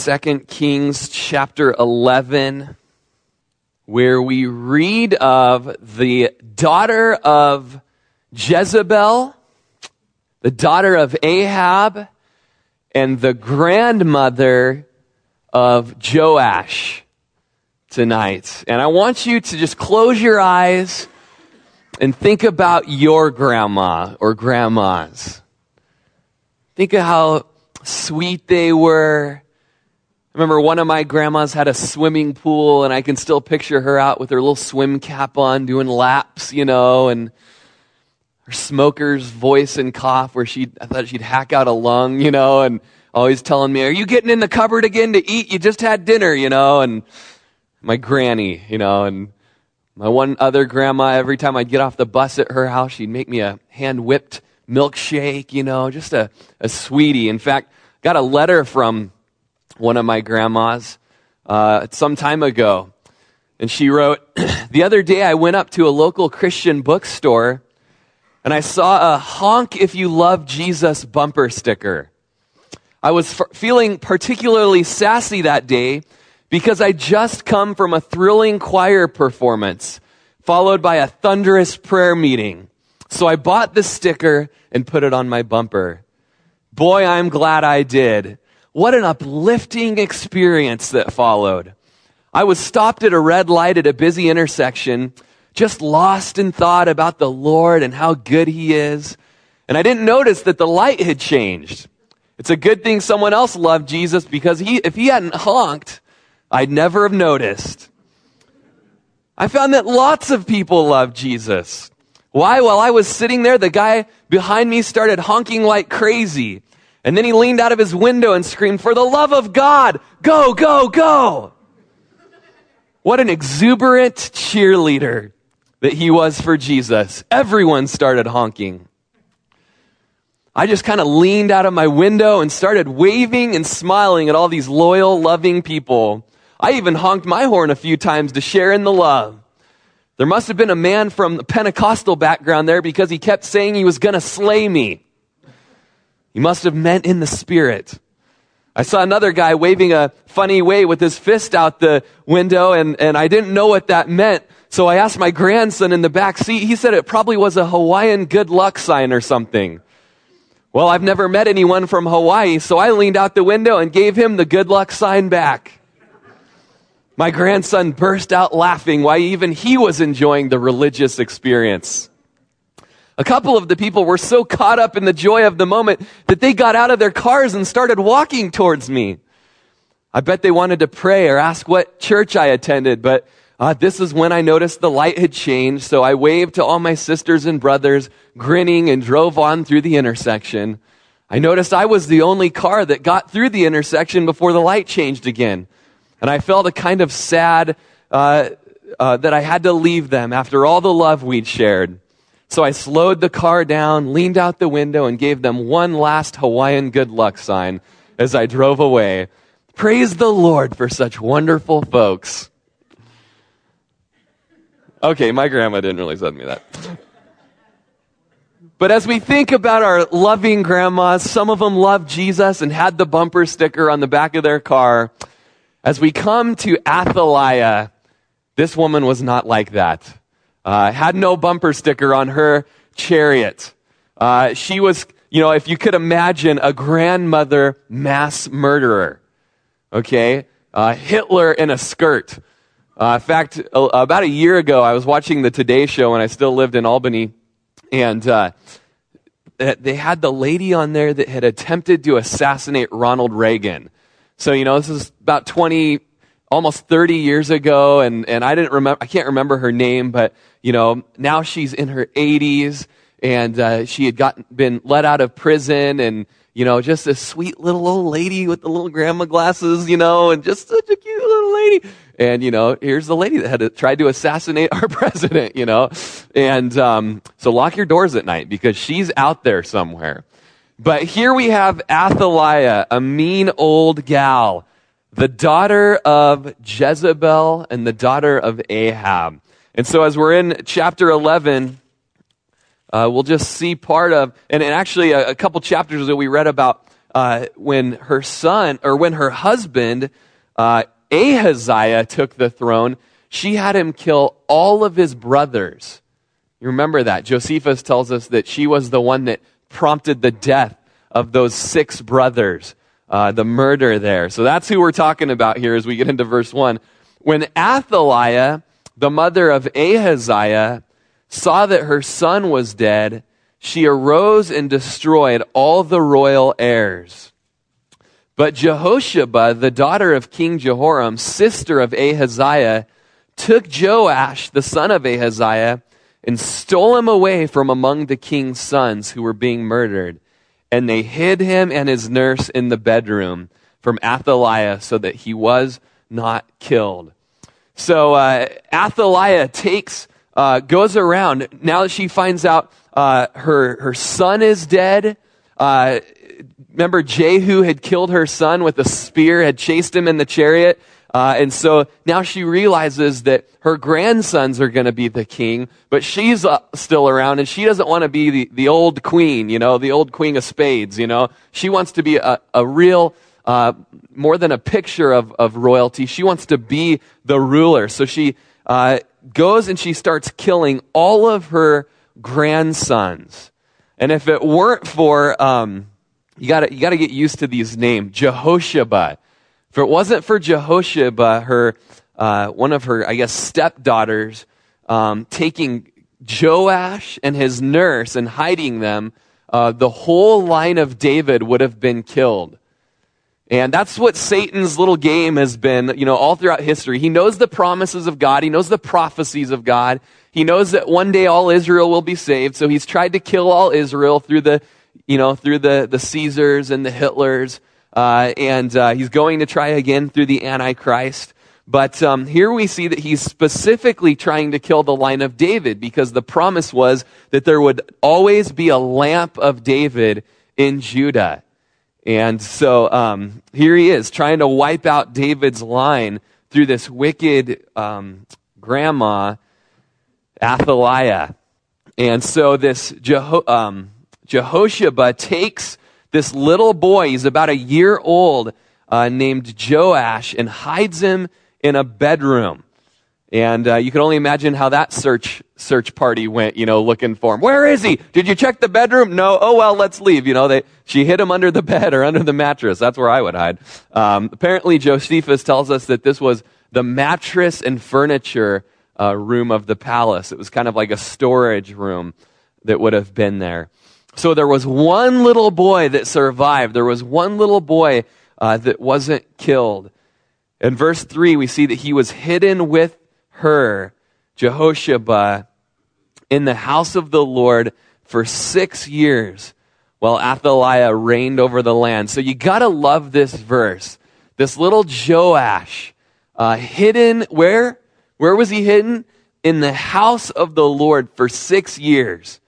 2 Kings chapter 11, where we read of the daughter of Jezebel, the daughter of Ahab, and the grandmother of Joash tonight. And I want you to just close your eyes and think about your grandma or grandmas. Think of how sweet they were. I remember one of my grandmas had a swimming pool, and I can still picture her out with her little swim cap on doing laps, you know, and her smoker's voice and cough where she I thought she'd hack out a lung, you know, and always telling me, Are you getting in the cupboard again to eat? You just had dinner, you know, and my granny, you know, and my one other grandma, every time I'd get off the bus at her house, she'd make me a hand whipped milkshake, you know, just a, a sweetie. In fact, got a letter from one of my grandmas uh, some time ago. And she wrote, The other day I went up to a local Christian bookstore and I saw a honk if you love Jesus bumper sticker. I was f- feeling particularly sassy that day because I just come from a thrilling choir performance followed by a thunderous prayer meeting. So I bought the sticker and put it on my bumper. Boy, I'm glad I did. What an uplifting experience that followed. I was stopped at a red light at a busy intersection, just lost in thought about the Lord and how good He is. And I didn't notice that the light had changed. It's a good thing someone else loved Jesus because he, if he hadn't honked, I'd never have noticed. I found that lots of people love Jesus. Why? While I was sitting there, the guy behind me started honking like crazy. And then he leaned out of his window and screamed, For the love of God, go, go, go. What an exuberant cheerleader that he was for Jesus. Everyone started honking. I just kind of leaned out of my window and started waving and smiling at all these loyal, loving people. I even honked my horn a few times to share in the love. There must have been a man from the Pentecostal background there because he kept saying he was going to slay me. He must have meant in the spirit. I saw another guy waving a funny way with his fist out the window, and, and I didn't know what that meant. So I asked my grandson in the back seat. He said it probably was a Hawaiian good luck sign or something. Well, I've never met anyone from Hawaii, so I leaned out the window and gave him the good luck sign back. My grandson burst out laughing why even he was enjoying the religious experience. A couple of the people were so caught up in the joy of the moment that they got out of their cars and started walking towards me. I bet they wanted to pray or ask what church I attended, but uh, this is when I noticed the light had changed, so I waved to all my sisters and brothers, grinning, and drove on through the intersection. I noticed I was the only car that got through the intersection before the light changed again. And I felt a kind of sad uh, uh, that I had to leave them after all the love we'd shared. So I slowed the car down, leaned out the window, and gave them one last Hawaiian good luck sign as I drove away. Praise the Lord for such wonderful folks. Okay, my grandma didn't really send me that. But as we think about our loving grandmas, some of them loved Jesus and had the bumper sticker on the back of their car. As we come to Athaliah, this woman was not like that. Uh, had no bumper sticker on her chariot. Uh, she was, you know, if you could imagine a grandmother mass murderer. Okay? Uh, Hitler in a skirt. Uh, in fact, about a year ago, I was watching the Today Show when I still lived in Albany, and uh, they had the lady on there that had attempted to assassinate Ronald Reagan. So, you know, this is about 20, almost 30 years ago, and, and I didn't remember, I can't remember her name, but, you know, now she's in her 80s, and uh, she had gotten, been let out of prison, and, you know, just a sweet little old lady with the little grandma glasses, you know, and just such a cute little lady. And, you know, here's the lady that had tried to assassinate our president, you know. And um, so lock your doors at night because she's out there somewhere. But here we have Athaliah, a mean old gal, the daughter of Jezebel and the daughter of Ahab. And so as we're in chapter 11, uh, we'll just see part of, and, and actually a, a, couple chapters that we read about uh, when her son, or when her husband, uh, Ahaziah, took the throne, she had him kill all of his brothers. You remember that. Josephus tells us that she was the one that prompted the death of those six brothers, uh, the murder there. So that's who we're talking about here as we get into verse 1. When Athaliah, the mother of Ahaziah, saw that her son was dead, she arose and destroyed all the royal heirs. But Jehosheba, the daughter of King Jehoram, sister of Ahaziah, took Joash, the son of Ahaziah, and stole him away from among the king's sons who were being murdered. And they hid him and his nurse in the bedroom from Athaliah so that he was not killed. So uh, Athaliah takes, uh, goes around, now that she finds out uh, her, her son is dead. Uh, remember, Jehu had killed her son with a spear, had chased him in the chariot. Uh, and so now she realizes that her grandsons are going to be the king, but she's uh, still around and she doesn't want to be the, the old queen, you know, the old queen of spades, you know. She wants to be a, a real, uh, more than a picture of, of royalty. She wants to be the ruler. So she uh, goes and she starts killing all of her grandsons. And if it weren't for, um, you gotta, you gotta get used to these names, Jehosheba. If it wasn't for Jehosheba, her, uh, one of her, I guess, stepdaughters, um, taking Joash and his nurse and hiding them, uh, the whole line of David would have been killed. And that's what Satan's little game has been, you know, all throughout history. He knows the promises of God. He knows the prophecies of God. He knows that one day all Israel will be saved. So he's tried to kill all Israel through the, you know, through the, the Caesars and the Hitlers. Uh, and uh, he's going to try again through the Antichrist. But um, here we see that he's specifically trying to kill the line of David because the promise was that there would always be a lamp of David in Judah. And so um, here he is trying to wipe out David's line through this wicked um, grandma, Athaliah. And so this Jeho- um, Jehosheba takes this little boy, he's about a year old, uh, named Joash, and hides him in a bedroom. And uh, you can only imagine how that search search party went, you know, looking for him. Where is he? Did you check the bedroom? No. Oh well, let's leave. You know, they she hid him under the bed or under the mattress. That's where I would hide. Um, apparently, Josephus tells us that this was the mattress and furniture uh, room of the palace. It was kind of like a storage room that would have been there. So there was one little boy that survived. There was one little boy uh, that wasn't killed. In verse 3, we see that he was hidden with her, Jehosheba, in the house of the Lord for six years while Athaliah reigned over the land. So you gotta love this verse. This little Joash, uh, hidden, where? Where was he hidden? In the house of the Lord for six years.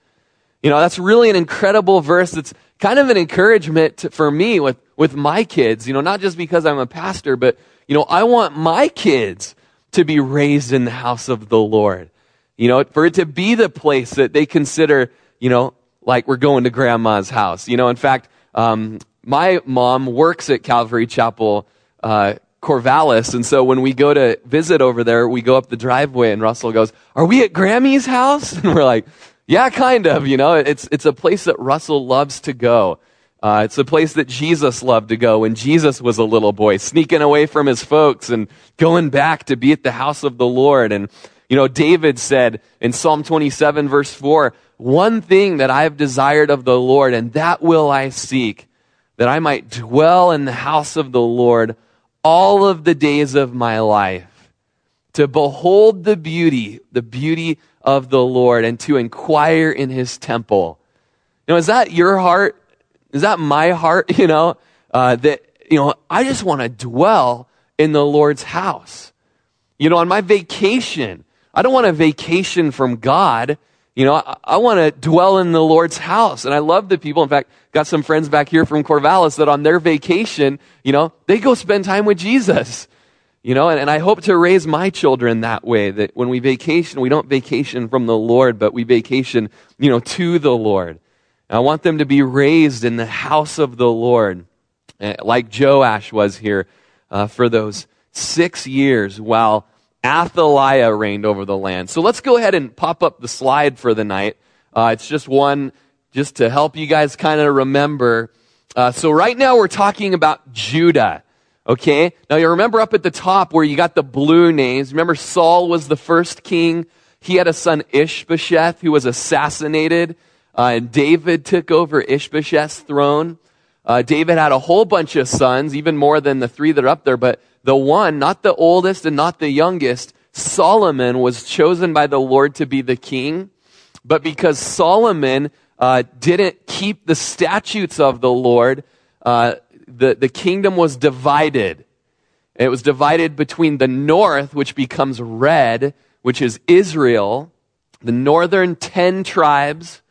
You know, that's really an incredible verse. It's kind of an encouragement to, for me with, with my kids, you know, not just because I'm a pastor, but, you know, I want my kids to be raised in the house of the Lord. You know, for it to be the place that they consider, you know, like we're going to grandma's house. You know, in fact, um, my mom works at Calvary Chapel, uh, Corvallis. And so when we go to visit over there, we go up the driveway and Russell goes, are we at Grammy's house? And we're like, yeah, kind of, you know, it's, it's a place that Russell loves to go. Uh, it's a place that Jesus loved to go when Jesus was a little boy, sneaking away from his folks and going back to be at the house of the Lord. And, you know, David said in Psalm 27 verse 4, one thing that I have desired of the Lord, and that will I seek, that I might dwell in the house of the Lord all of the days of my life, to behold the beauty, the beauty of the Lord, and to inquire in his temple. Know, is that your heart? Is that my heart? You know, uh, that, you know, I just want to dwell in the Lord's house. You know, on my vacation, I don't want a vacation from God. You know, I, I want to dwell in the Lord's house. And I love the people. In fact, got some friends back here from Corvallis that on their vacation, you know, they go spend time with Jesus. You know, and, and I hope to raise my children that way, that when we vacation, we don't vacation from the Lord, but we vacation, you know, to the Lord. I want them to be raised in the house of the Lord. eh, like Joash was here uh, for those six years while Athaliah reigned over the land. So let's go ahead and pop up the slide for the night. Uh, it's just one, just to help you guys kind of remember. Uh, so right now we're talking about Judah. Okay? Now you remember up at the top where you got the blue names. Remember Saul was the first king. He had a son Ishbosheth who was assassinated. Uh, and David took over Ishbosheth's throne. Uh, David had a whole bunch of sons, even more than the three that are up there, but the one, not the oldest and not the youngest, Solomon was chosen by the Lord to be the king. But because Solomon uh, didn't keep the statutes of the Lord, uh, the, the kingdom was divided. It was divided between the north, which becomes red, which is Israel, the northern ten tribes,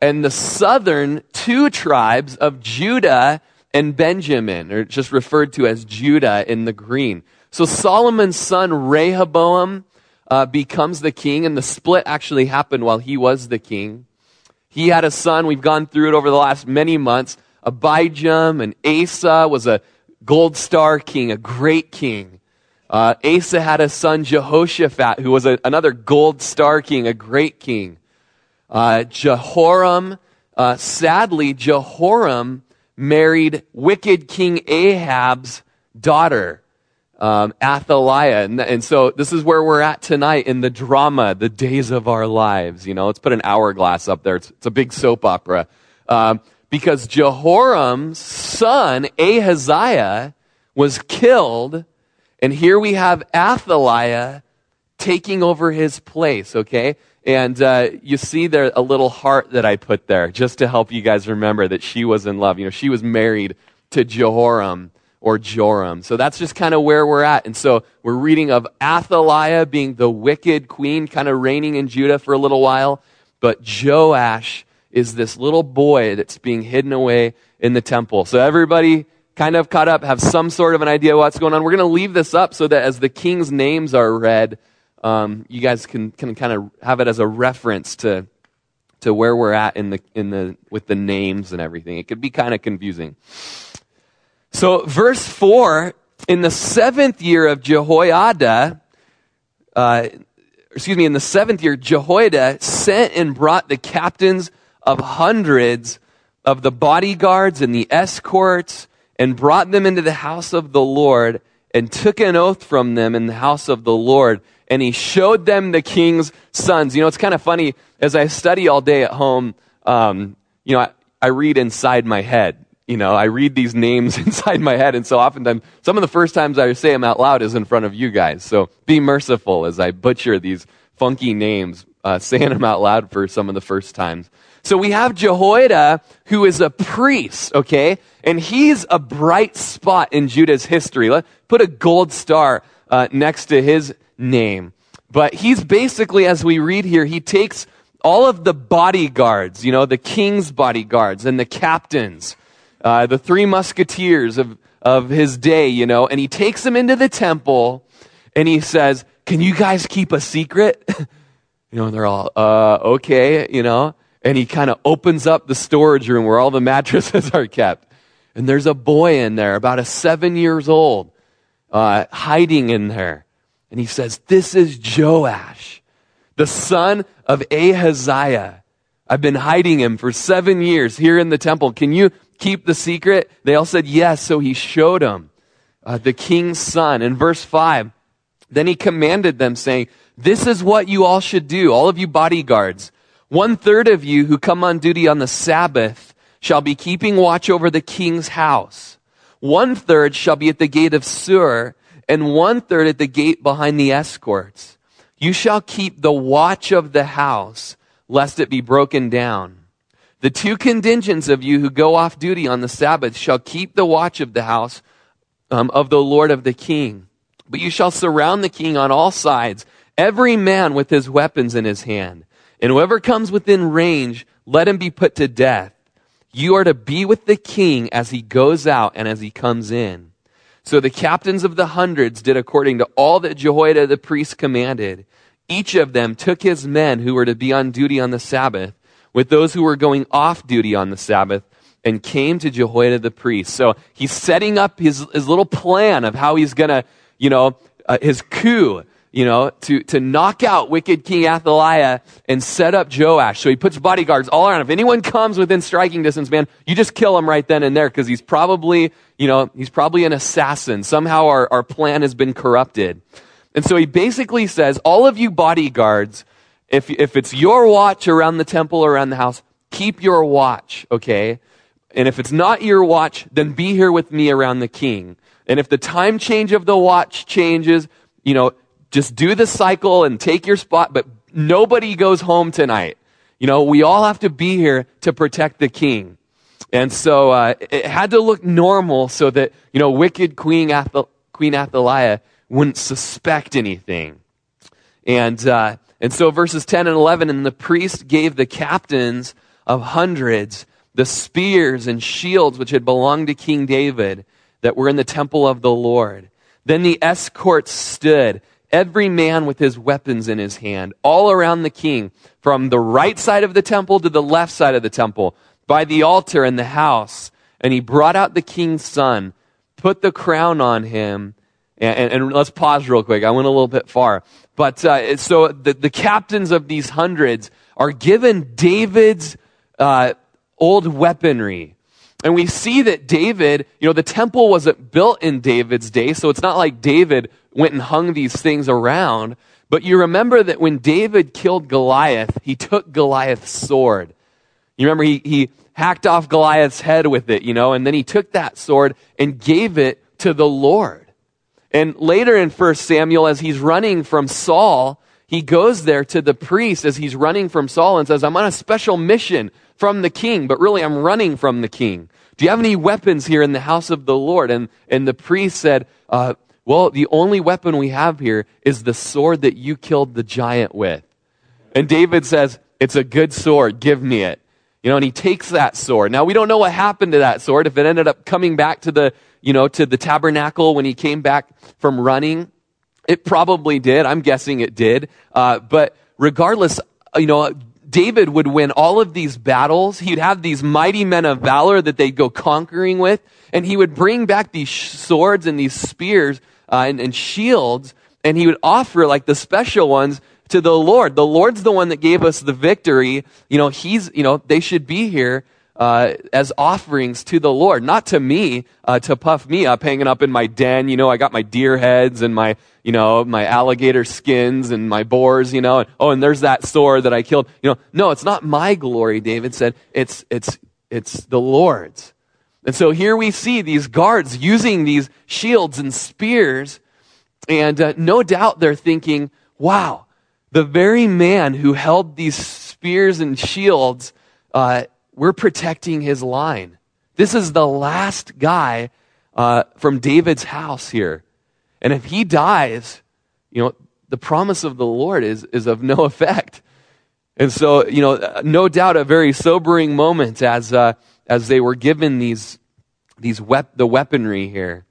and the southern two tribes of Judah and Benjamin, or just referred to as Judah in the green. So Solomon's son Rehoboam uh, becomes the king, and the split actually happened while he was the king. He had a son, we've gone through it over the last many months. Abijam and Asa was a gold star king, a great king. Uh, Asa had a son, Jehoshaphat, who was a, another gold star king, a great king. Uh, Jehoram, uh, sadly, Jehoram married wicked King Ahab's daughter, um, Athaliah. And, and, so this is where we're at tonight in the drama, the days of our lives. You know, let's put an hourglass up there. It's, it's a big soap opera. Um, because Jehoram's son, Ahaziah, was killed. And here we have Athaliah taking over his place, okay? And uh, you see there a little heart that I put there just to help you guys remember that she was in love. You know, she was married to Jehoram or Joram. So that's just kind of where we're at. And so we're reading of Athaliah being the wicked queen, kind of reigning in Judah for a little while. But Joash is this little boy that's being hidden away in the temple. So everybody kind of caught up, have some sort of an idea what's going on. We're going to leave this up so that as the king's names are read, um, you guys can, can kind of have it as a reference to, to where we're at in the, in the, with the names and everything. It could be kind of confusing. So, verse 4 in the seventh year of Jehoiada, uh, excuse me, in the seventh year, Jehoiada sent and brought the captains of hundreds of the bodyguards and the escorts and brought them into the house of the Lord and took an oath from them in the house of the Lord and he showed them the king's sons. You know, it's kind of funny as I study all day at home. Um, you know, I, I read inside my head. You know, I read these names inside my head, and so oftentimes, some of the first times I say them out loud is in front of you guys. So be merciful as I butcher these funky names, uh, saying them out loud for some of the first times. So we have Jehoiada, who is a priest, okay? And he's a bright spot in Judah's history. Let put a gold star uh, next to his name. But he's basically, as we read here, he takes all of the bodyguards, you know, the king's bodyguards and the captains, uh, the three musketeers of, of his day, you know, and he takes them into the temple and he says, Can you guys keep a secret? you know, and they're all, uh, okay, you know, and he kind of opens up the storage room where all the mattresses are kept. And there's a boy in there, about a seven years old, uh, hiding in there. And he says, This is Joash, the son of Ahaziah. I've been hiding him for seven years here in the temple. Can you keep the secret? They all said yes. So he showed them uh, the king's son. In verse 5, then he commanded them, saying, This is what you all should do, all of you bodyguards. One third of you who come on duty on the Sabbath shall be keeping watch over the king's house. One third shall be at the gate of Sur and one third at the gate behind the escorts. You shall keep the watch of the house, lest it be broken down. The two contingents of you who go off duty on the Sabbath shall keep the watch of the house um, of the Lord of the king. But you shall surround the king on all sides, every man with his weapons in his hand. And whoever comes within range, let him be put to death. You are to be with the king as he goes out and as he comes in. So the captains of the hundreds did according to all that Jehoiada the priest commanded. Each of them took his men who were to be on duty on the Sabbath with those who were going off duty on the Sabbath and came to Jehoiada the priest. So he's setting up his, his little plan of how he's going to, you know, uh, his coup, you know, to, to knock out wicked King Athaliah and set up Joash. So he puts bodyguards all around. If anyone comes within striking distance, man, you just kill him right then and there because he's probably, you know, he's probably an assassin. Somehow our, our plan has been corrupted. And so he basically says, all of you bodyguards, if, if it's your watch around the temple around the house, keep your watch, okay? And if it's not your watch, then be here with me around the king. And if the time change of the watch changes, you know, just do the cycle and take your spot, but nobody goes home tonight. You know, we all have to be here to protect the king. And so uh, it had to look normal so that, you know, wicked Queen, Athal- Queen Athaliah wouldn't suspect anything. And, uh, and so verses 10 and 11, and the priest gave the captains of hundreds the spears and shields which had belonged to King David that were in the temple of the Lord. Then the escorts stood, every man with his weapons in his hand, all around the king, from the right side of the temple to the left side of the temple, by the altar and the house. And he brought out the king's son, put the crown on him, and, and, and let's pause real quick. I went a little bit far. But uh, so the, the captains of these hundreds are given David's uh, old weaponry. And we see that David, you know, the temple wasn't built in David's day, so it's not like David went and hung these things around. But you remember that when David killed Goliath, he took Goliath's sword. You remember he, he hacked off Goliath's head with it, you know, and then he took that sword and gave it to the Lord. And later in 1 Samuel, as he's running from Saul, he goes there to the priest as he's running from Saul and says, I'm on a special mission from the king, but really I'm running from the king. Do you have any weapons here in the house of the Lord? And, and the priest said, uh, well, the only weapon we have here is the sword that you killed the giant with. And David says, it's a good sword. Give me it. You know, and he takes that sword. Now we don't know what happened to that sword. If it ended up coming back to the, you know, to the tabernacle when he came back from running, it probably did. I'm guessing it did. Uh, but regardless, you know, David would win all of these battles. He'd have these mighty men of valor that they'd go conquering with, and he would bring back these swords and these spears uh, and, and shields, and he would offer like the special ones to the Lord. The Lord's the one that gave us the victory. You know, he's, you know, they should be here uh, as offerings to the Lord, not to me, uh, to puff me up, hanging up in my den. You know, I got my deer heads and my, you know, my alligator skins and my boars. You know, and, oh, and there's that sword that I killed. You know, no, it's not my glory. David said, it's it's it's the Lord's. And so here we see these guards using these shields and spears, and uh, no doubt they're thinking, "Wow, the very man who held these spears and shields." Uh, we're protecting his line. This is the last guy uh, from David's house here. And if he dies, you know, the promise of the Lord is, is of no effect. And so, you know, no doubt a very sobering moment as, uh, as they were given these, these wep- the weaponry here.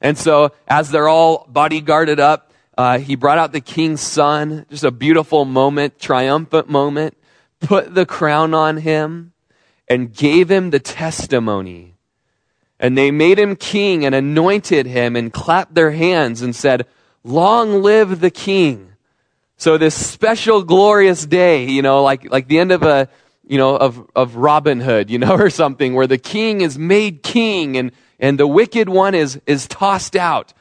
And so, as they're all bodyguarded up, uh, he brought out the king's son, just a beautiful moment, triumphant moment, put the crown on him, and gave him the testimony. And they made him king and anointed him and clapped their hands and said, Long live the king. So this special glorious day, you know, like, like the end of a, you know, of, of Robin Hood, you know, or something where the king is made king and, and the wicked one is, is tossed out.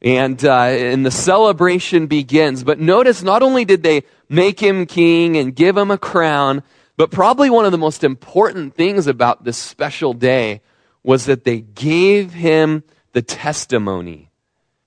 And, uh, and the celebration begins. But notice not only did they make him king and give him a crown, but probably one of the most important things about this special day was that they gave him the testimony.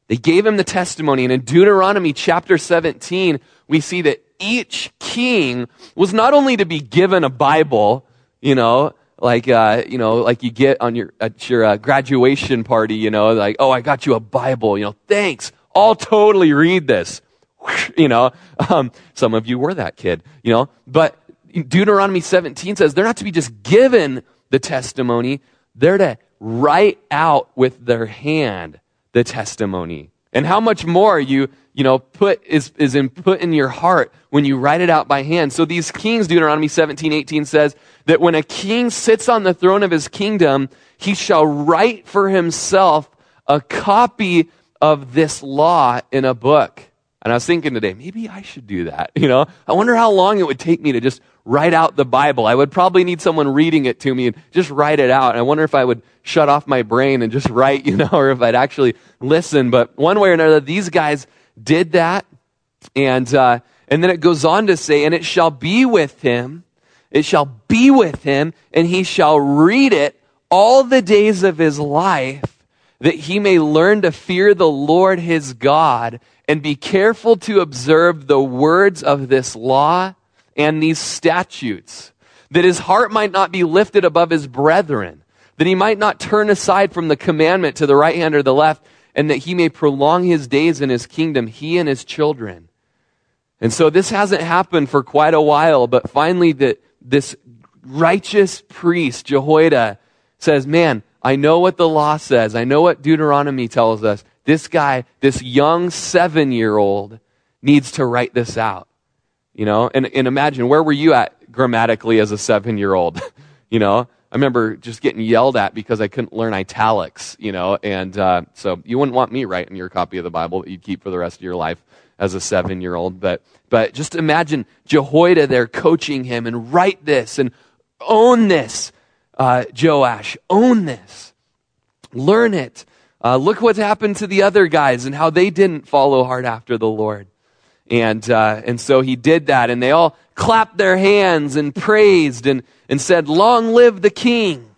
They gave him the testimony. And in Deuteronomy chapter 17, we see that each king was not only to be given a Bible, you know, like uh, you know, like you get on your at your uh, graduation party, you know, like oh, I got you a Bible, you know, thanks. I'll totally read this. You know, um, some of you were that kid, you know, but Deuteronomy 17 says they're not to be just given the testimony, they're to write out with their hand the testimony. And how much more you, you know, put is, is in, put in your heart when you write it out by hand. So these kings, Deuteronomy 17, 18 says that when a king sits on the throne of his kingdom, he shall write for himself a copy of this law in a book. And I was thinking today, maybe I should do that. You know, I wonder how long it would take me to just write out the Bible. I would probably need someone reading it to me and just write it out. And I wonder if I would shut off my brain and just write, you know, or if I'd actually listen. But one way or another, these guys did that. And, uh, and then it goes on to say, and it shall be with him, it shall be with him, and he shall read it all the days of his life, that he may learn to fear the Lord his God and be careful to observe the words of this law and these statutes, that his heart might not be lifted above his brethren, that he might not turn aside from the commandment to the right hand or the left, and that he may prolong his days in his kingdom, he and his children. And so this hasn't happened for quite a while, but finally that this righteous priest, Jehoiada, says, man, I know what the law says. I know what Deuteronomy tells us. This guy, this young seven year old, needs to write this out. You know, and, and imagine where were you at grammatically as a seven year old? you know, I remember just getting yelled at because I couldn't learn italics, you know, and uh, so you wouldn't want me writing your copy of the Bible that you'd keep for the rest of your life as a seven year old. But, but just imagine Jehoiada there coaching him and write this and own this, uh, Joash, own this, learn it. Uh, look what's happened to the other guys and how they didn't follow hard after the Lord. And, uh, and so he did that, and they all clapped their hands and praised and, and said, Long live the king.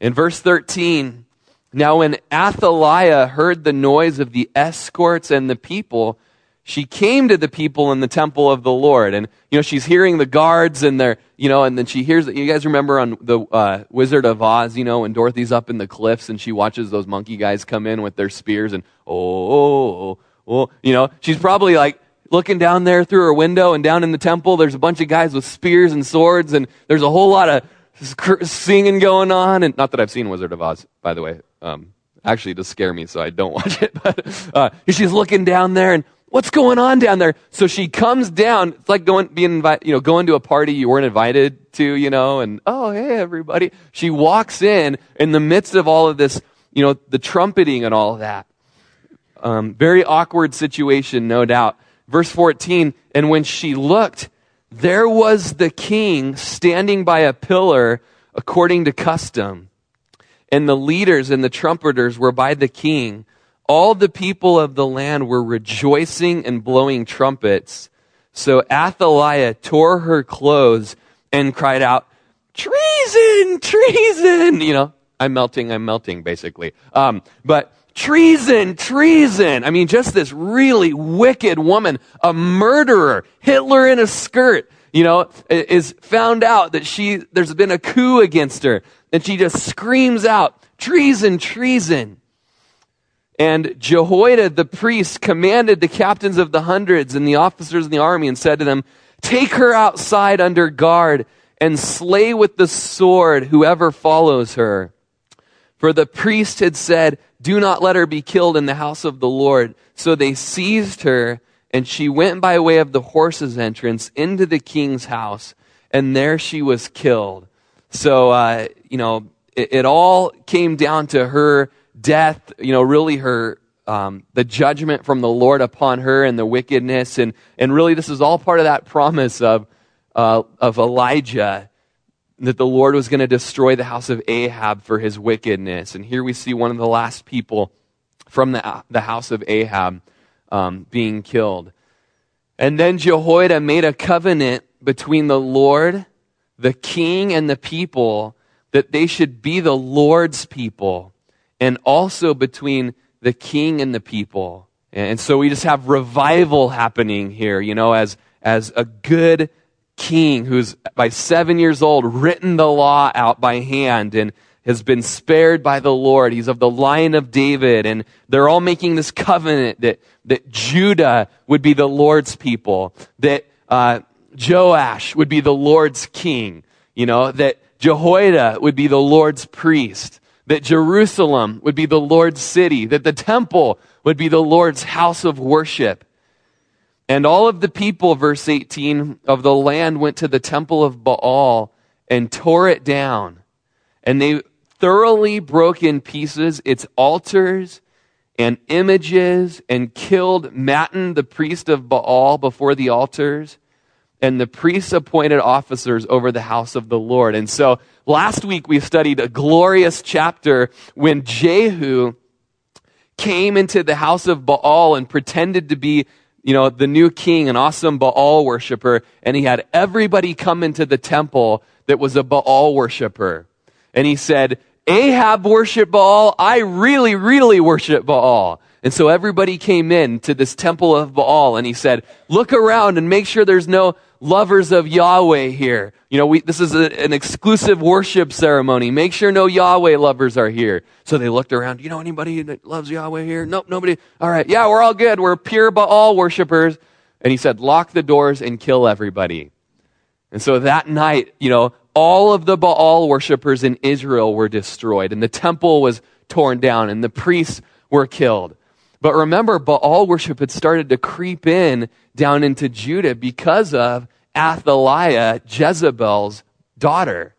In verse 13, now when Athaliah heard the noise of the escorts and the people, she came to the people in the temple of the Lord. And, you know, she's hearing the guards and they're, you know, and then she hears, you guys remember on the uh, Wizard of Oz, you know, when Dorothy's up in the cliffs and she watches those monkey guys come in with their spears and, oh, oh, oh, oh you know, she's probably like, looking down there through her window and down in the temple, there's a bunch of guys with spears and swords, and there's a whole lot of singing going on. And not that I've seen Wizard of Oz, by the way. Um, actually, does scare me, so I don't watch it. But uh, she's looking down there, and what's going on down there? So she comes down. It's like going, being invited, you know, going to a party you weren't invited to, you know, and oh, hey, everybody. She walks in in the midst of all of this, you know, the trumpeting and all that. Um, very awkward situation, no doubt. Verse 14, and when she looked, there was the king standing by a pillar according to custom. And the leaders and the trumpeters were by the king. All the people of the land were rejoicing and blowing trumpets. So Athaliah tore her clothes and cried out, treason, treason. You know, I'm melting, I'm melting, basically. Um, but treason, treason. I mean, just this really wicked woman, a murderer, Hitler in a skirt, you know, is found out that she, there's been a coup against her. And she just screams out, treason, treason. And Jehoiada the priest commanded the captains of the hundreds and the officers in the army and said to them, Take her outside under guard and slay with the sword whoever follows her. For the priest had said, do not let her be killed in the house of the Lord. So they seized her, and she went by way of the horse's entrance into the king's house, and there she was killed. So, uh, you know, it, it, all came down to her death, you know, really her, um, the judgment from the Lord upon her and the wickedness. And, and really, this is all part of that promise of, uh, of Elijah that the Lord was going to destroy the house of Ahab for his wickedness. And here we see one of the last people from the, the house of Ahab um, being killed. And then Jehoiada made a covenant between the Lord, the king, and the people that they should be the Lord's people, and also between the king and the people. And so we just have revival happening here, you know, as, as a good king who's by seven years old written the law out by hand and has been spared by the Lord. He's of the line of David and they're all making this covenant that, that Judah would be the Lord's people, that, uh, Joash would be the Lord's king, you know, that Jehoiada would be the Lord's priest, that Jerusalem would be the Lord's city, that the temple would be the Lord's house of worship. And all of the people, verse 18, of the land went to the temple of Baal and tore it down. And they thoroughly broke in pieces its altars and images and killed Mattan, the priest of Baal, before the altars. And the priests appointed officers over the house of the Lord. And so last week we studied a glorious chapter when Jehu came into the house of Baal and pretended to be you know, the new king, an awesome Baal worshiper, and he had everybody come into the temple that was a Baal worshiper. And he said, Ahab worship Baal. I really, really worship Baal. And so everybody came in to this temple of Baal and he said, look around and make sure there's no lovers of Yahweh here. You know, we, this is a, an exclusive worship ceremony. Make sure no Yahweh lovers are here. So they looked around. You know anybody that loves Yahweh here? Nope, nobody. All right. Yeah, we're all good. We're pure Baal worshipers. And he said, lock the doors and kill everybody. And so that night, you know, all of the Baal worshippers in Israel were destroyed, and the temple was torn down, and the priests were killed. But remember, Baal worship had started to creep in down into Judah because of Athaliah, Jezebel's daughter.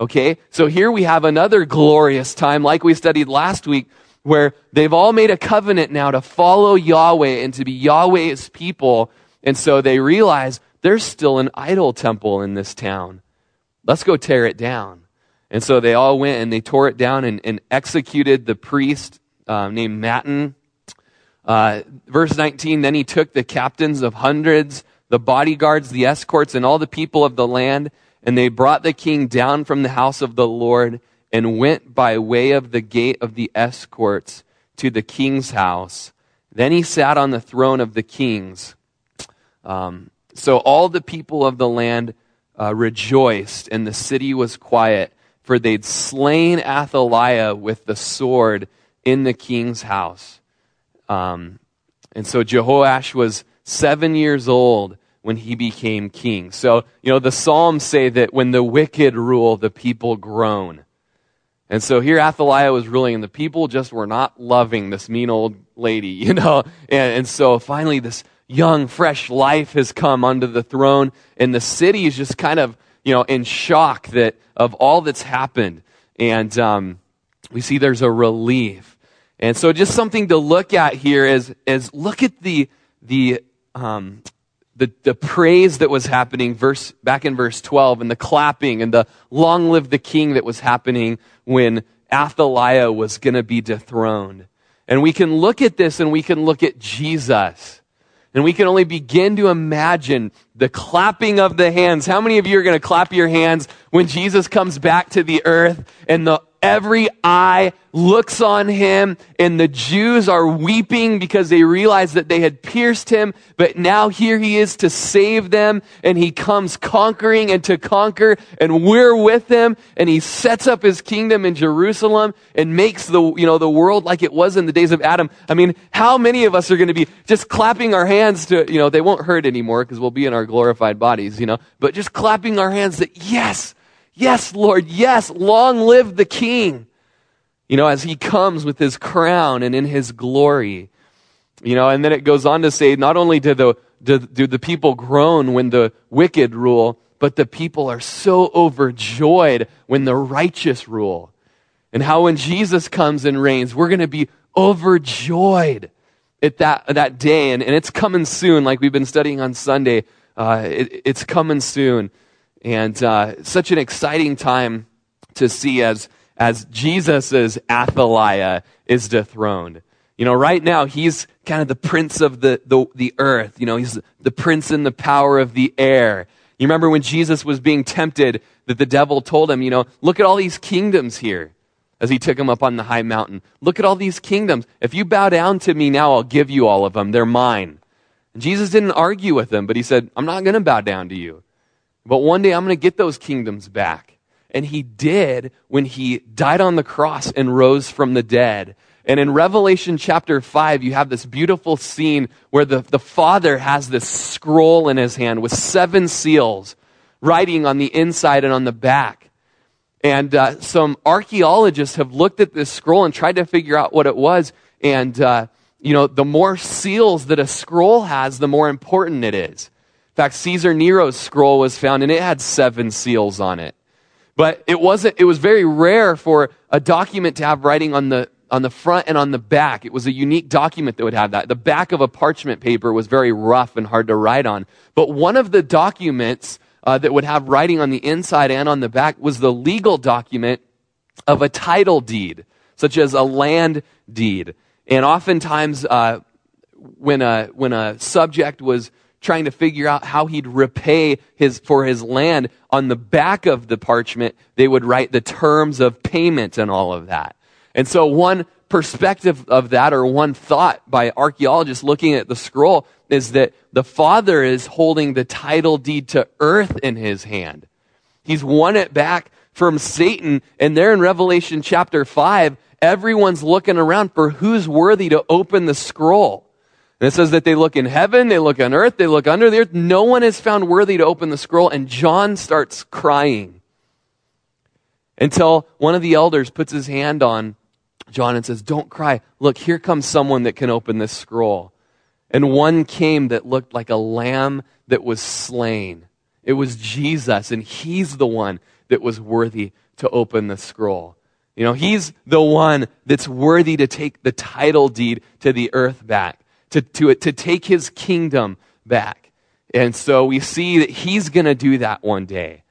Okay, so here we have another glorious time, like we studied last week, where they've all made a covenant now to follow Yahweh and to be Yahweh's people. And so they realize there's still an idol temple in this town. Let's go tear it down. And so they all went and they tore it down and, and executed the priest uh, named Mattan. Uh, verse 19 Then he took the captains of hundreds, the bodyguards, the escorts, and all the people of the land, and they brought the king down from the house of the Lord and went by way of the gate of the escorts to the king's house. Then he sat on the throne of the kings. Um, so all the people of the land uh, rejoiced, and the city was quiet, for they'd slain Athaliah with the sword in the king's house. Um, and so Jehoash was seven years old when he became king. So, you know, the Psalms say that when the wicked rule, the people groan. And so here Athaliah was ruling, and the people just were not loving this mean old lady, you know. And, and so finally, this young, fresh life has come onto the throne, and the city is just kind of, you know, in shock that of all that's happened. And um, we see there's a relief. And so just something to look at here is, is look at the, the, um, the, the praise that was happening verse, back in verse 12 and the clapping and the long live the king that was happening when Athaliah was going to be dethroned. And we can look at this and we can look at Jesus and we can only begin to imagine the clapping of the hands. How many of you are going to clap your hands when Jesus comes back to the earth and the every eye looks on him and the Jews are weeping because they realize that they had pierced him, but now here he is to save them and he comes conquering and to conquer and we're with him and he sets up his kingdom in Jerusalem and makes the, you know, the world like it was in the days of Adam. I mean, how many of us are going to be just clapping our hands to, you know, they won't hurt anymore because we'll be in our glorified bodies, you know, but just clapping our hands that yes, yes, Lord, yes, long live the king. You know, as he comes with his crown and in his glory. You know, and then it goes on to say, not only do the, do, do the people groan when the wicked rule, but the people are so overjoyed when the righteous rule. And how when Jesus comes and reigns, we're going to be overjoyed at that, that day. And, and it's coming soon, like we've been studying on Sunday. Uh, it, it's coming soon. And uh, such an exciting time to see as as Jesus' Athaliah is dethroned. You know, right now he's kind of the prince of the, the, the earth. You know, he's the prince in the power of the air. You remember when Jesus was being tempted that the devil told him, you know, look at all these kingdoms here as he took him up on the high mountain. Look at all these kingdoms. If you bow down to me now, I'll give you all of them. They're mine. And Jesus didn't argue with him, but he said, I'm not going to bow down to you. But one day I'm going to get those kingdoms back. And he did when he died on the cross and rose from the dead. And in Revelation chapter 5, you have this beautiful scene where the, the Father has this scroll in his hand with seven seals writing on the inside and on the back. And uh, some archaeologists have looked at this scroll and tried to figure out what it was. And, uh, you know, the more seals that a scroll has, the more important it is. Fact, Caesar Nero's scroll was found and it had seven seals on it. But it wasn't, it was very rare for a document to have writing on the, on the front and on the back. It was a unique document that would have that. The back of a parchment paper was very rough and hard to write on. But one of the documents uh, that would have writing on the inside and on the back was the legal document of a title deed, such as a land deed. And oftentimes, uh, when a when a subject was trying to figure out how he'd repay his for his land, on the back of the parchment they would write the terms of payment and all of that. And so one perspective of that, or one thought by archaeologists looking at the scroll, is that the father is holding the title deed to earth in his hand. He's won it back from Satan. And there in Revelation chapter 5, everyone's looking around for who's worthy to open the scroll. And it says that they look in heaven, they look on earth, they look under the earth. No one is found worthy to open the scroll. And John starts crying until one of the elders puts his hand on John and says, Don't cry. Look, here comes someone that can open this scroll. And one came that looked like a lamb that was slain. It was Jesus, and he's the one that was worthy to open the scroll. You know, he's the one that's worthy to take the title deed to the earth back, to, to, to take his kingdom back. And so we see that he's going to do that one day.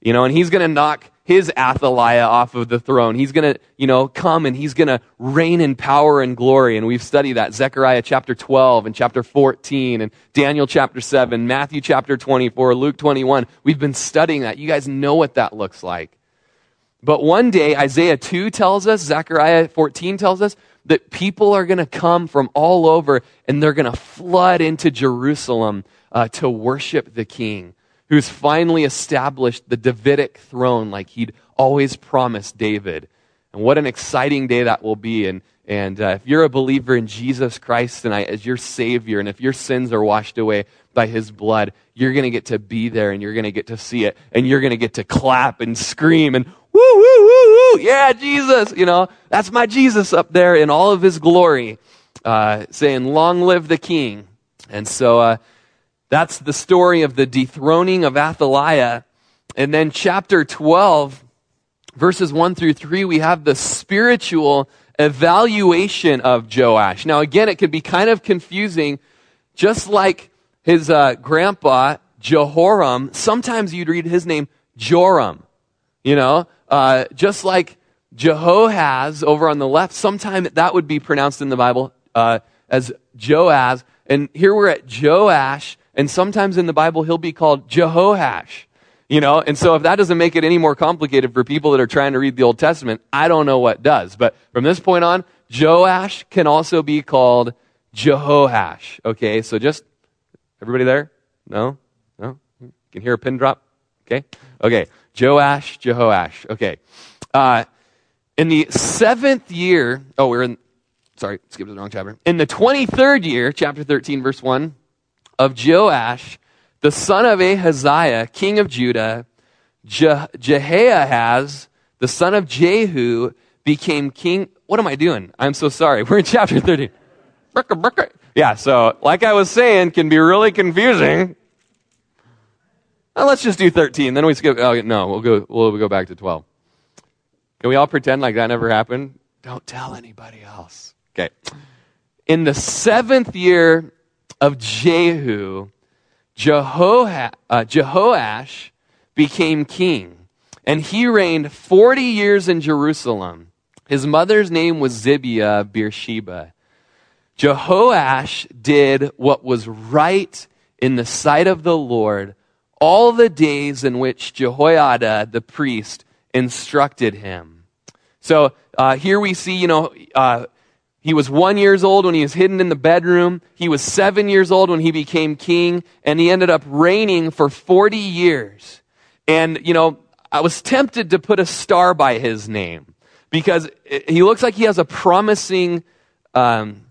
You know, and he's going to knock his Athaliah off of the throne. He's going to, you know, come and he's going to reign in power and glory. And we've studied that. Zechariah chapter 12 and chapter 14 and Daniel chapter 7, Matthew chapter 24, Luke 21. We've been studying that. You guys know what that looks like. But one day, Isaiah 2 tells us, Zechariah 14 tells us, that people are going to come from all over and they're going to flood into Jerusalem uh, to worship the king who's finally established the Davidic throne like he'd always promised David. And what an exciting day that will be. And, and uh, if you're a believer in Jesus Christ tonight as your Savior, and if your sins are washed away by His blood, you're going to get to be there and you're going to get to see it. And you're going to get to clap and scream and woo, woo, woo, woo. Yeah, Jesus. You know, that's my Jesus up there in all of His glory, uh, saying, Long live the King. And so, uh, that's the story of the dethroning of Athaliah. And then chapter 12, verses 1 through 3, we have the spiritual evaluation of Joash. Now, again, it could be kind of confusing, just like his uh, grandpa, Jehoram. Sometimes you'd read his name, Joram. You know, uh, just like Jehoahaz over on the left, sometimes that would be pronounced in the Bible uh, as Joaz. And here we're at Joash, and sometimes in the Bible, he'll be called Jehoash. You know, and so if that doesn't make it any more complicated for people that are trying to read the Old Testament, I don't know what does. But from this point on, Joash can also be called Jehoash. Okay, so just everybody there? No? No? You can hear a pin drop? Okay? Okay. Joash, Jehoash. Okay. Uh, in the seventh year, oh, we're in, sorry, skipped the wrong chapter. In the 23rd year, chapter 13, verse 1, of Joash, the son of Ahaziah, king of Judah, Je- Jehoahaz, the son of Jehu, became king. What am I doing? I'm so sorry. We're in chapter 13. Yeah, so like I was saying, can be really confusing. Now, let's just do 13. Then we skip. Oh, no, we'll go, we'll go back to 12. Can we all pretend like that never happened? Don't tell anybody else. Okay. In the seventh year of Jehu, uh, Jehoash became king, and he reigned 40 years in Jerusalem. His mother's name was Zibiah Beersheba. Jehoash did what was right in the sight of the Lord all the days in which Jehoiada the priest instructed him. So uh, here we see, you know, uh, he was one years old when he was hidden in the bedroom. He was seven years old when he became king, and he ended up reigning for 40 years. And, you know, I was tempted to put a star by his name because he looks like he has a promising um,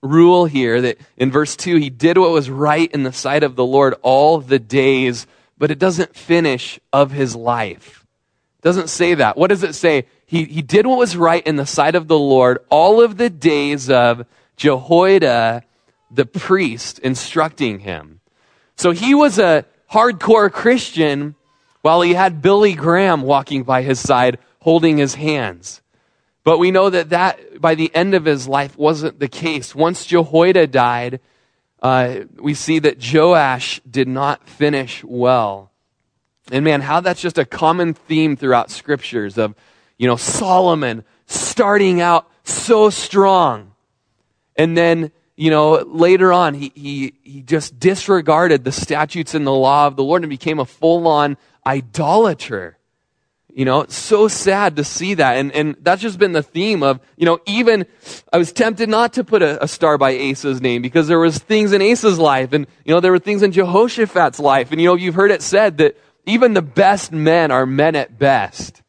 rule here that in verse 2, he did what was right in the sight of the Lord all the days, but it doesn't finish of his life doesn't say that. What does it say? He, he did what was right in the sight of the Lord all of the days of Jehoiada the priest instructing him. So he was a hardcore Christian while he had Billy Graham walking by his side holding his hands. But we know that that by the end of his life wasn't the case. Once Jehoiada died, uh, we see that Joash did not finish well. And man, how that's just a common theme throughout scriptures of, you know, Solomon starting out so strong. And then, you know, later on, he, he, he just disregarded the statutes and the law of the Lord and became a full on idolater. You know, so sad to see that. And, and that's just been the theme of, you know, even I was tempted not to put a, a, star by Asa's name because there was things in Asa's life and, you know, there were things in Jehoshaphat's life. And, you know, you've heard it said that even the best men are men at best.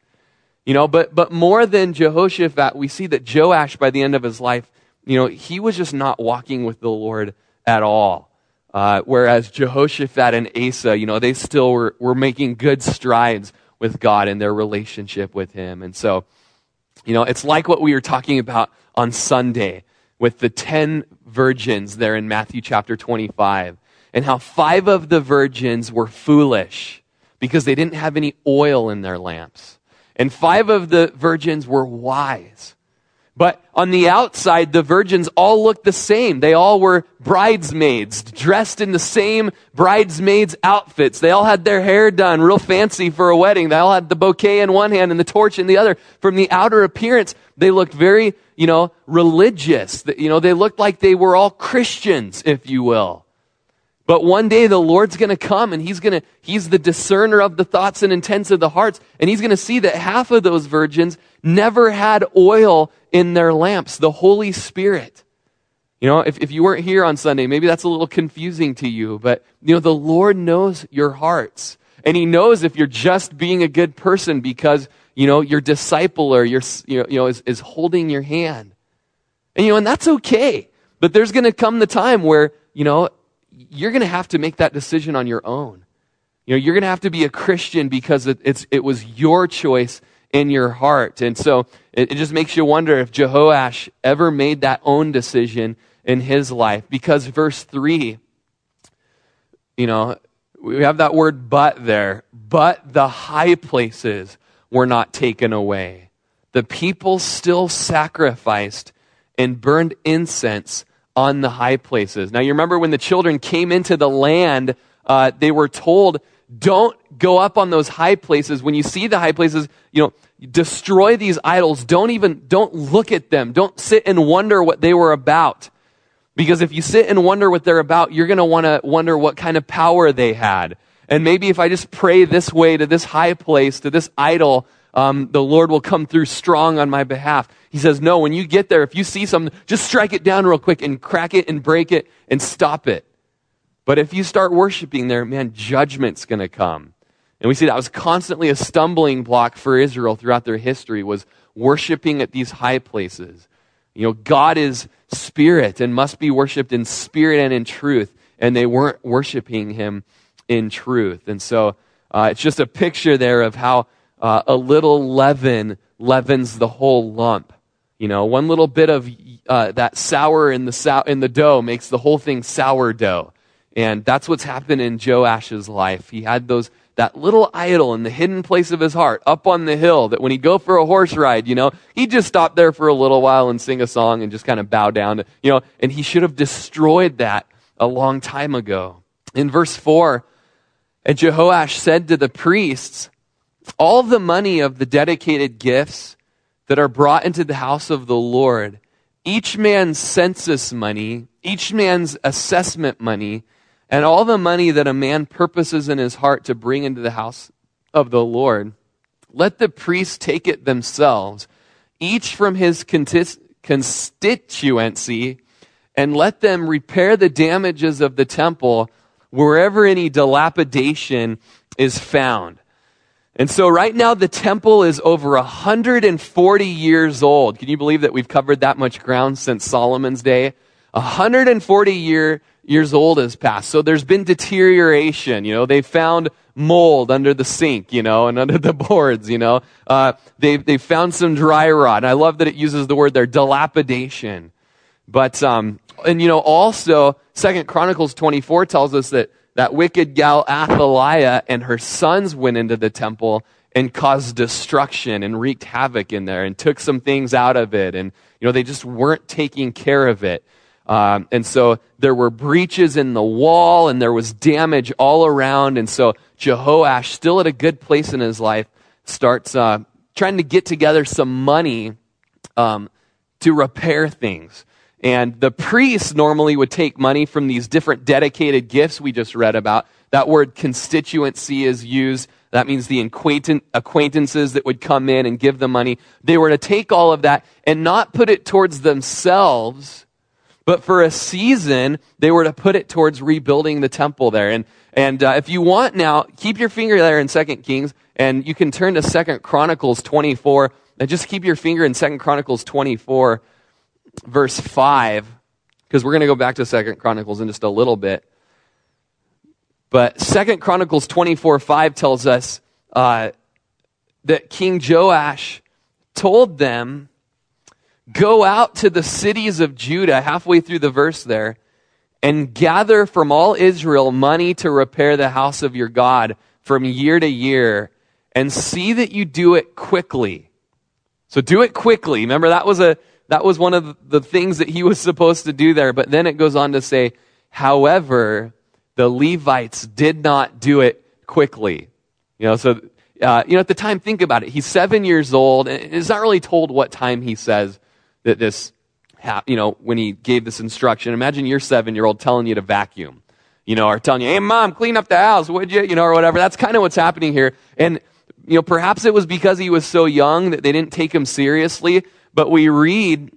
You know, but, but more than Jehoshaphat, we see that Joash by the end of his life, you know, he was just not walking with the Lord at all. Uh, whereas Jehoshaphat and Asa, you know, they still were, were making good strides with God and their relationship with Him. And so, you know, it's like what we were talking about on Sunday with the 10 virgins there in Matthew chapter 25, and how five of the virgins were foolish because they didn't have any oil in their lamps. And five of the virgins were wise but on the outside, the virgins all looked the same. They all were bridesmaids, dressed in the same bridesmaids' outfits. They all had their hair done real fancy for a wedding. They all had the bouquet in one hand and the torch in the other. From the outer appearance, they looked very, you know, religious. You know, they looked like they were all Christians, if you will. But one day the Lord's going to come and he's going to, he's the discerner of the thoughts and intents of the hearts. And he's going to see that half of those virgins never had oil in their lamps, the Holy Spirit. You know, if, if you weren't here on Sunday, maybe that's a little confusing to you, but, you know, the Lord knows your hearts. And He knows if you're just being a good person because, you know, your disciple or your, you know, you know is, is holding your hand. And, you know, and that's okay. But there's going to come the time where, you know, you're going to have to make that decision on your own. You know, you're going to have to be a Christian because it, it's, it was your choice in your heart. And so it, it just makes you wonder if Jehoash ever made that own decision in his life. Because verse 3, you know, we have that word but there. But the high places were not taken away. The people still sacrificed and burned incense on the high places. Now, you remember when the children came into the land, uh, they were told, don't go up on those high places. When you see the high places, you know, destroy these idols. Don't even, don't look at them. Don't sit and wonder what they were about. Because if you sit and wonder what they're about, you're going to want to wonder what kind of power they had. And maybe if I just pray this way to this high place, to this idol, um, the Lord will come through strong on my behalf. He says, No, when you get there, if you see something, just strike it down real quick and crack it and break it and stop it. But if you start worshiping there, man, judgment's going to come. And we see that was constantly a stumbling block for Israel throughout their history was worshiping at these high places. You know, God is spirit and must be worshiped in spirit and in truth. And they weren't worshiping him in truth. And so uh, it's just a picture there of how uh, a little leaven leavens the whole lump. You know, one little bit of uh, that sour in the, sou- in the dough makes the whole thing sourdough. And that's what's happened in Joash's life. He had those that little idol in the hidden place of his heart up on the hill that when he'd go for a horse ride, you know, he'd just stop there for a little while and sing a song and just kind of bow down, to, you know, and he should have destroyed that a long time ago. In verse 4, and Jehoash said to the priests, all the money of the dedicated gifts that are brought into the house of the Lord, each man's census money, each man's assessment money, and all the money that a man purposes in his heart to bring into the house of the Lord, let the priests take it themselves, each from his constituency, and let them repair the damages of the temple wherever any dilapidation is found. And so right now the temple is over 140 years old. Can you believe that we've covered that much ground since Solomon's day? 140 year, years old has passed. So there's been deterioration. You know, they found mold under the sink, you know, and under the boards, you know. Uh, they they found some dry rot. And I love that it uses the word there, dilapidation. But um, and you know, also Second Chronicles 24 tells us that that wicked gal Athaliah and her sons went into the temple and caused destruction and wreaked havoc in there and took some things out of it. And, you know, they just weren't taking care of it. Um, and so there were breaches in the wall and there was damage all around. And so Jehoash, still at a good place in his life, starts uh, trying to get together some money um, to repair things. And the priests normally would take money from these different dedicated gifts we just read about. That word constituency is used. That means the acquaintances that would come in and give the money. They were to take all of that and not put it towards themselves, but for a season, they were to put it towards rebuilding the temple there. And, and uh, if you want now, keep your finger there in Second Kings, and you can turn to Second Chronicles 24. And just keep your finger in Second Chronicles 24, verse 5, because we're going to go back to Second Chronicles in just a little bit. But Second Chronicles 24, 5 tells us uh, that King Joash told them Go out to the cities of Judah, halfway through the verse there, and gather from all Israel money to repair the house of your God from year to year, and see that you do it quickly. So do it quickly. Remember, that was a that was one of the things that he was supposed to do there. But then it goes on to say, however, the Levites did not do it quickly. You know, so uh, you know, at the time, think about it. He's seven years old, and it's not really told what time he says that this, you know, when he gave this instruction. Imagine your seven year old telling you to vacuum, you know, or telling you, hey, mom, clean up the house, would you? You know, or whatever. That's kind of what's happening here. And, you know, perhaps it was because he was so young that they didn't take him seriously, but we read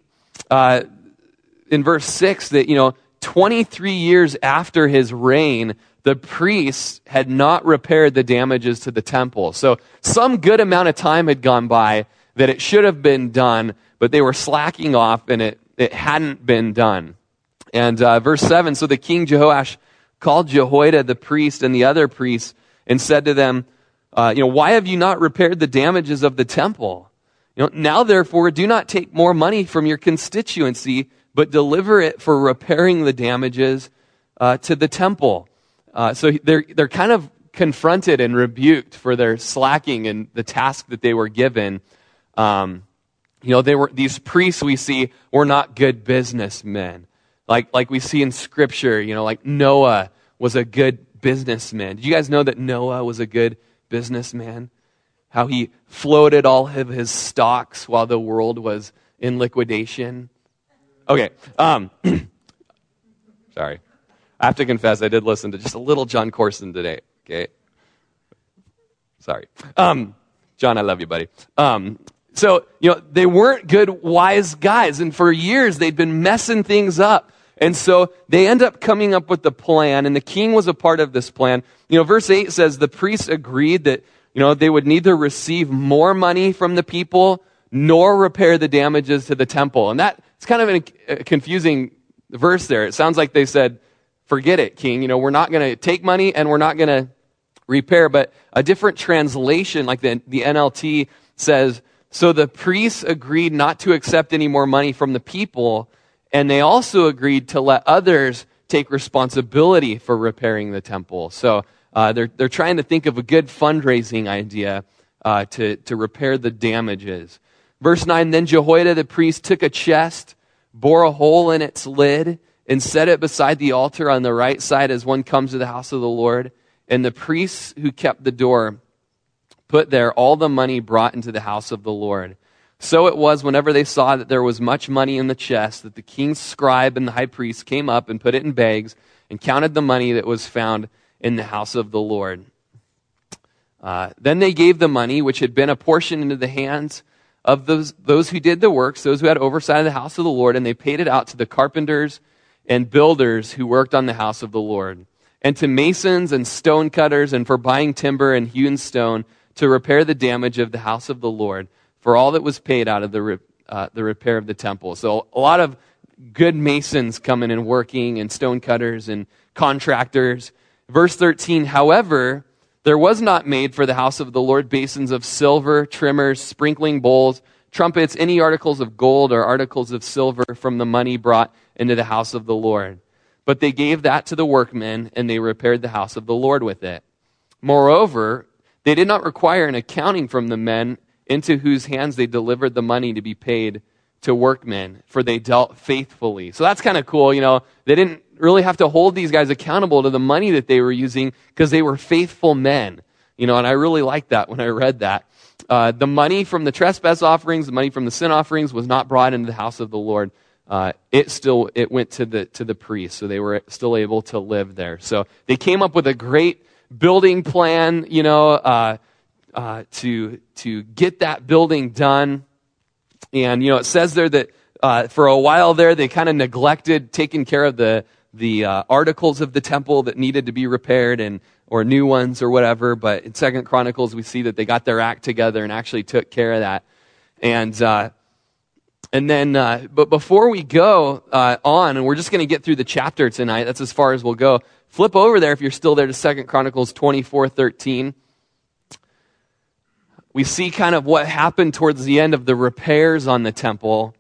uh, in verse 6 that, you know, 23 years after his reign, the priests had not repaired the damages to the temple. So some good amount of time had gone by that it should have been done, but they were slacking off and it, it hadn't been done. And uh, verse 7 So the king Jehoash called Jehoiada the priest and the other priests and said to them, uh, You know, why have you not repaired the damages of the temple? You know, now therefore, do not take more money from your constituency, but deliver it for repairing the damages uh, to the temple. Uh, so they're, they're kind of confronted and rebuked for their slacking in the task that they were given. Um, you know, they were, these priests we see were not good businessmen. Like, like we see in scripture, you know, like Noah was a good businessman. Did you guys know that Noah was a good businessman? How he floated all of his stocks while the world was in liquidation. Okay. Um, sorry. I have to confess, I did listen to just a little Jon Courson today. Okay. Sorry. Um, John, I love you, buddy. Um, so, you know, they weren't good, wise guys. And for years, they'd been messing things up. And so they end up coming up with the plan, and the king was a part of this plan. You know, verse 8 says the priests agreed that, you know, they would neither receive more money from the people nor repair the damages to the temple. And that, it's kind of a confusing verse there. It sounds like they said, forget it, king. You know, we're not going to take money and we're not going to repair. But a different translation, like the, the NLT says, so the priests agreed not to accept any more money from the people, and they also agreed to let others take responsibility for repairing the temple. So uh, they're, they're trying to think of a good fundraising idea uh, to, to repair the damages. Verse 9 Then Jehoiada the priest took a chest, bore a hole in its lid, and set it beside the altar on the right side as one comes to the house of the Lord. And the priests who kept the door put there all the money brought into the house of the Lord. So it was whenever they saw that there was much money in the chest that the king's scribe and the high priest came up and put it in bags and counted the money that was found in the house of the Lord. Uh, then they gave the money, which had been apportioned into the hands of those, those who did the works, those who had oversight of the house of the Lord, and they paid it out to the carpenters and builders who worked on the house of the Lord, and to masons and stone cutters, and for buying timber and hewn stone to repair the damage of the house of the Lord for all that was paid out of the, uh, the repair of the temple. So a lot of good masons coming and working, and stone cutters and contractors. Verse 13, however, there was not made for the house of the Lord basins of silver, trimmers, sprinkling bowls, trumpets, any articles of gold or articles of silver from the money brought into the house of the Lord. But they gave that to the workmen, and they repaired the house of the Lord with it. Moreover, they did not require an accounting from the men into whose hands they delivered the money to be paid to workmen, for they dealt faithfully. So that's kind of cool. You know, they didn't really have to hold these guys accountable to the money that they were using because they were faithful men. You know, and I really liked that when I read that. Uh, the money from the trespass offerings, the money from the sin offerings was not brought into the house of the Lord. Uh, it still it went to the to the priests, so they were still able to live there. So they came up with a great building plan, you know, uh, uh, to to get that building done. And you know, it says there that uh, for a while there they kind of neglected taking care of the the uh, articles of the temple that needed to be repaired and or new ones or whatever. But in Second Chronicles, we see that they got their act together and actually took care of that. And uh, and then, uh, but before we go uh, on, and we're just going to get through the chapter tonight. That's as far as we'll go. Flip over there if you're still there to Second Chronicles twenty four thirteen. We see kind of what happened towards the end of the repairs on the temple.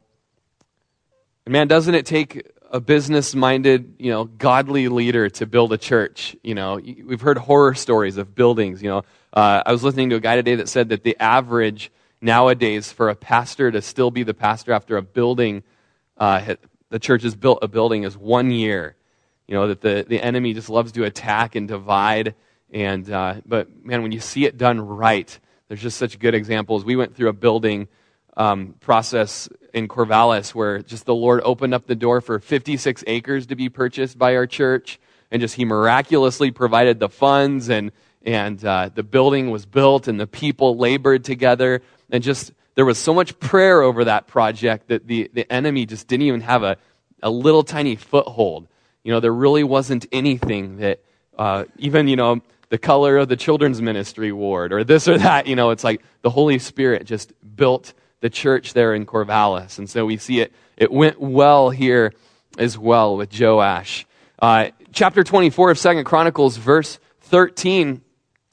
And man, doesn't it take a business minded, you know, godly leader to build a church. You know, we've heard horror stories of buildings. You know, uh, I was listening to a guy today that said that the average nowadays for a pastor to still be the pastor after a building, uh, the church has built a building is one year. You know, that the, the enemy just loves to attack and divide. And, uh, but man, when you see it done right, there's just such good examples. We went through a building um, process in Corvallis where just the Lord opened up the door for 56 acres to be purchased by our church, and just He miraculously provided the funds, and and uh, the building was built, and the people labored together, and just there was so much prayer over that project that the the enemy just didn't even have a a little tiny foothold. You know, there really wasn't anything that uh, even you know the color of the children's ministry ward or this or that. You know, it's like the Holy Spirit just built the church there in Corvallis. And so we see it, it went well here as well with Joash. Uh, chapter 24 of Second Chronicles, verse 13,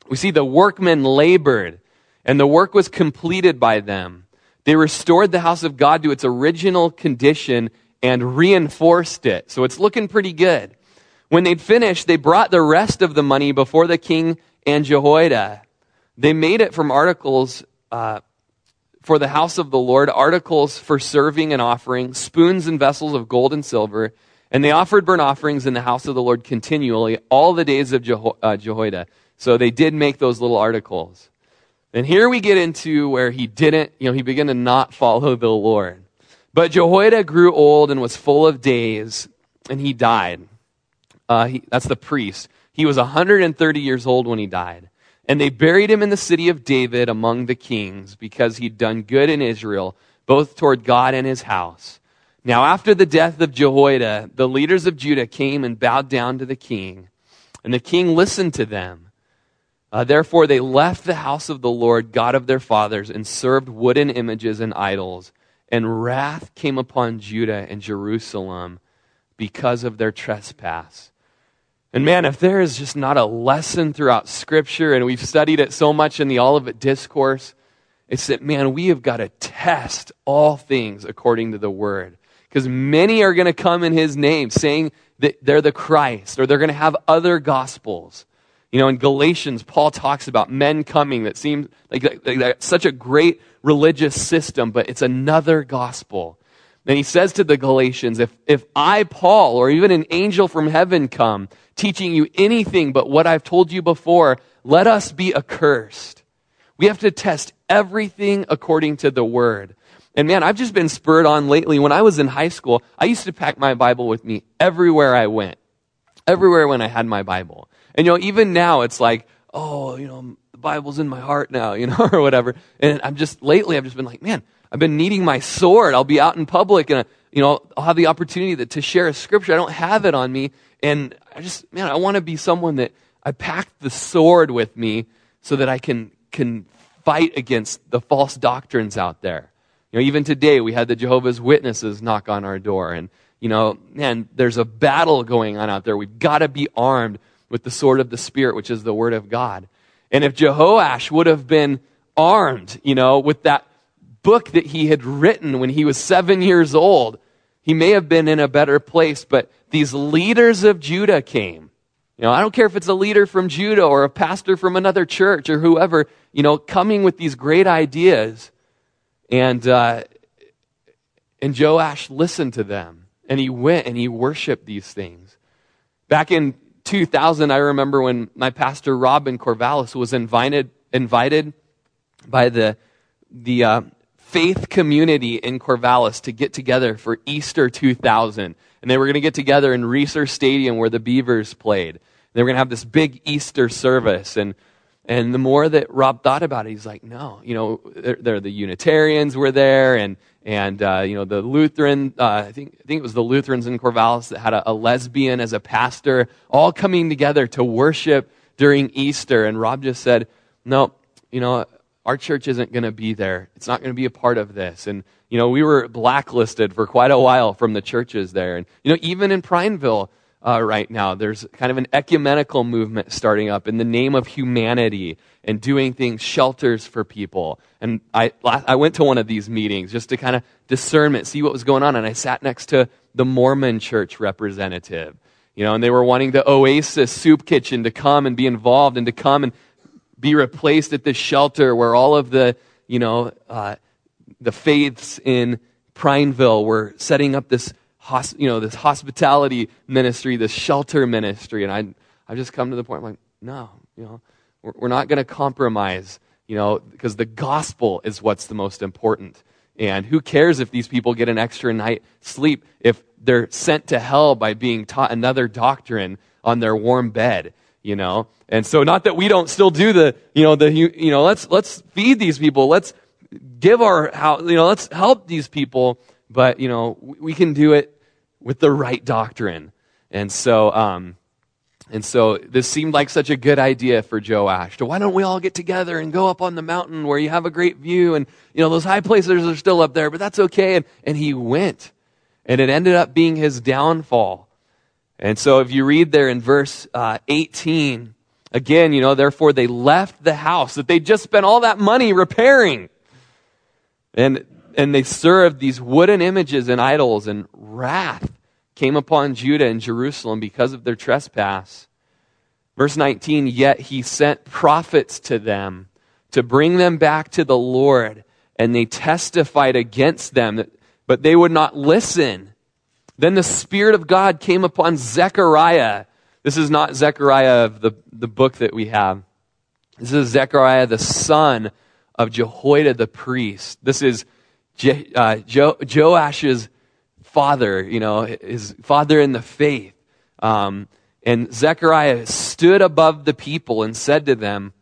we see the workmen labored, and the work was completed by them. They restored the house of God to its original condition and reinforced it. So it's looking pretty good. When they'd finished, they brought the rest of the money before the king and Jehoiada. They made it from articles uh, for the house of the Lord, articles for serving and offering, spoons and vessels of gold and silver. And they offered burnt offerings in the house of the Lord continually all the days of Jeho- uh, Jehoiada. So they did make those little articles. And here we get into where he didn't, you know, he began to not follow the Lord. But Jehoiada grew old and was full of days, and he died. Uh, he, that's the priest. He was 130 years old when he died. And they buried him in the city of David among the kings because he'd done good in Israel, both toward God and his house. Now, after the death of Jehoiada, the leaders of Judah came and bowed down to the king, and the king listened to them. Uh, therefore, they left the house of the Lord, God of their fathers, and served wooden images and idols. And wrath came upon Judah and Jerusalem because of their trespass. And man, if there is just not a lesson throughout Scripture, and we've studied it so much in the Olivet Discourse, it's that, man, we have got to test all things according to the Word. Because many are going to come in His name saying that they're the Christ, or they're going to have other gospels. You know, in Galatians, Paul talks about men coming that seem like, like, like such a great religious system, but it's another gospel. And he says to the Galatians, if, if I, Paul, or even an angel from heaven come teaching you anything but what I've told you before, let us be accursed. We have to test everything according to the word. And man, I've just been spurred on lately. When I was in high school, I used to pack my Bible with me everywhere I went. Everywhere when I had my Bible. And you know, even now it's like, oh, you know, the Bible's in my heart now, you know, or whatever. And I'm just, lately I've just been like, man, I've been needing my sword. I'll be out in public and, you know, I'll have the opportunity to, share a scripture. I don't have it on me. And I just, man, I want to be someone that I pack the sword with me so that I can, can fight against the false doctrines out there. You know, even today we had the Jehovah's Witnesses knock on our door and, you know, man, there's a battle going on out there. We've got to be armed with the sword of the Spirit, which is the Word of God. And if Jehoash would have been armed, you know, with that book that he had written when he was seven years old, he may have been in a better place. But these leaders of Judah came. You know, I don't care if it's a leader from Judah or a pastor from another church or whoever, you know, coming with these great ideas. And, uh, and Joash listened to them and he went and he worshiped these things. Back in 2000, I remember when my pastor Rob in Corvallis was invited, invited by the, the uh, faith community in Corvallis to get together for Easter 2000. And they were going to get together in Reser Stadium where the Beavers played. They were going to have this big Easter service. And, and the more that Rob thought about it, he's like, no, you know, they're, they're the Unitarians were there and, and uh, you know, the Lutheran, uh, I, think, I think it was the Lutherans in Corvallis that had a, a lesbian as a pastor, all coming together to worship during Easter. And Rob just said, no, you know, our church isn't going to be there. It's not going to be a part of this. And, you know, we were blacklisted for quite a while from the churches there. And, you know, even in Prineville, uh, right now. There's kind of an ecumenical movement starting up in the name of humanity and doing things, shelters for people. And I, I went to one of these meetings just to kind of discernment, see what was going on. And I sat next to the Mormon church representative, you know, and they were wanting the Oasis soup kitchen to come and be involved and to come and be replaced at this shelter where all of the, you know, uh, the faiths in Prineville were setting up this you know, this hospitality ministry, this shelter ministry. And I, I just come to the point, I'm like, no, you know, we're, we're not going to compromise, you know, because the gospel is what's the most important. And who cares if these people get an extra night sleep if they're sent to hell by being taught another doctrine on their warm bed, you know? And so not that we don't still do the, you know, the, you know, let's, let's feed these people. Let's give our, you know, let's help these people. But, you know, we can do it with the right doctrine. And so, um, and so this seemed like such a good idea for Joash. So why don't we all get together and go up on the mountain where you have a great view and, you know, those high places are still up there, but that's okay. And, and he went. And it ended up being his downfall. And so if you read there in verse uh, 18, again, you know, therefore they left the house that they just spent all that money repairing. And, and they served these wooden images and idols and wrath came upon Judah and Jerusalem because of their trespass. Verse 19, yet he sent prophets to them to bring them back to the Lord, and they testified against them, but they would not listen. Then the Spirit of God came upon Zechariah. This is not Zechariah of the, the book that we have. This is Zechariah, the son of Jehoiada the priest. This is Je, uh, jo, Joash's father, you know, his father in the faith. Um, and Zechariah stood above the people and said to them,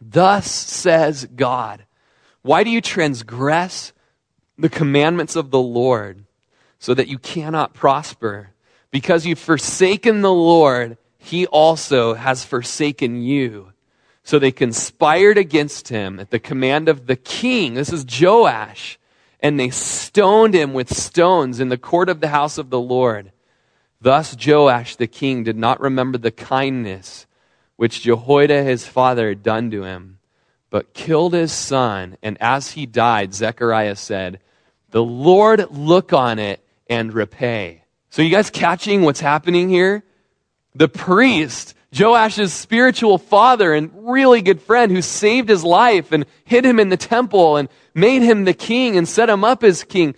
Thus says God, why do you transgress the commandments of the Lord so that you cannot prosper? Because you've forsaken the Lord, he also has forsaken you. So they conspired against him at the command of the king. This is Joash and they stoned him with stones in the court of the house of the Lord. Thus Joash the king did not remember the kindness which Jehoiada his father had done to him, but killed his son. And as he died, Zechariah said, The Lord look on it and repay. So, you guys catching what's happening here? The priest, Joash's spiritual father and really good friend who saved his life and hid him in the temple and made him the king and set him up as king.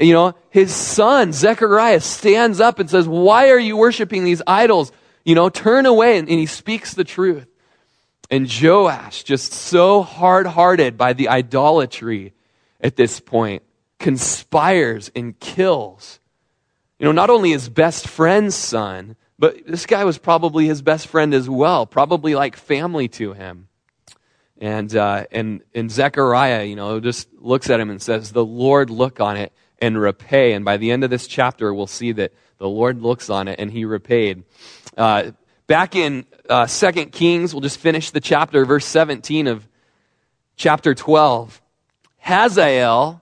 You know, his son, Zechariah, stands up and says, Why are you worshiping these idols? You know, turn away. And, and he speaks the truth. And Joash, just so hard hearted by the idolatry at this point, conspires and kills. You know, not only his best friend's son, but this guy was probably his best friend as well, probably like family to him. And, uh, and, and Zechariah, you know, just looks at him and says, The Lord look on it and repay. And by the end of this chapter, we'll see that the Lord looks on it and he repaid. Uh, back in uh, 2 Kings, we'll just finish the chapter, verse 17 of chapter 12. Hazael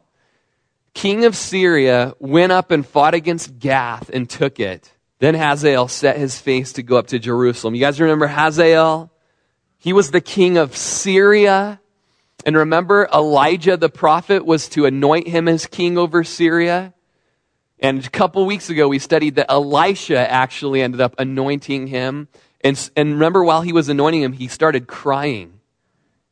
king of Syria, went up and fought against Gath and took it. Then Hazael set his face to go up to Jerusalem. You guys remember Hazael? He was the king of Syria. And remember, Elijah the prophet was to anoint him as king over Syria. And a couple weeks ago, we studied that Elisha actually ended up anointing him. And, and remember, while he was anointing him, he started crying.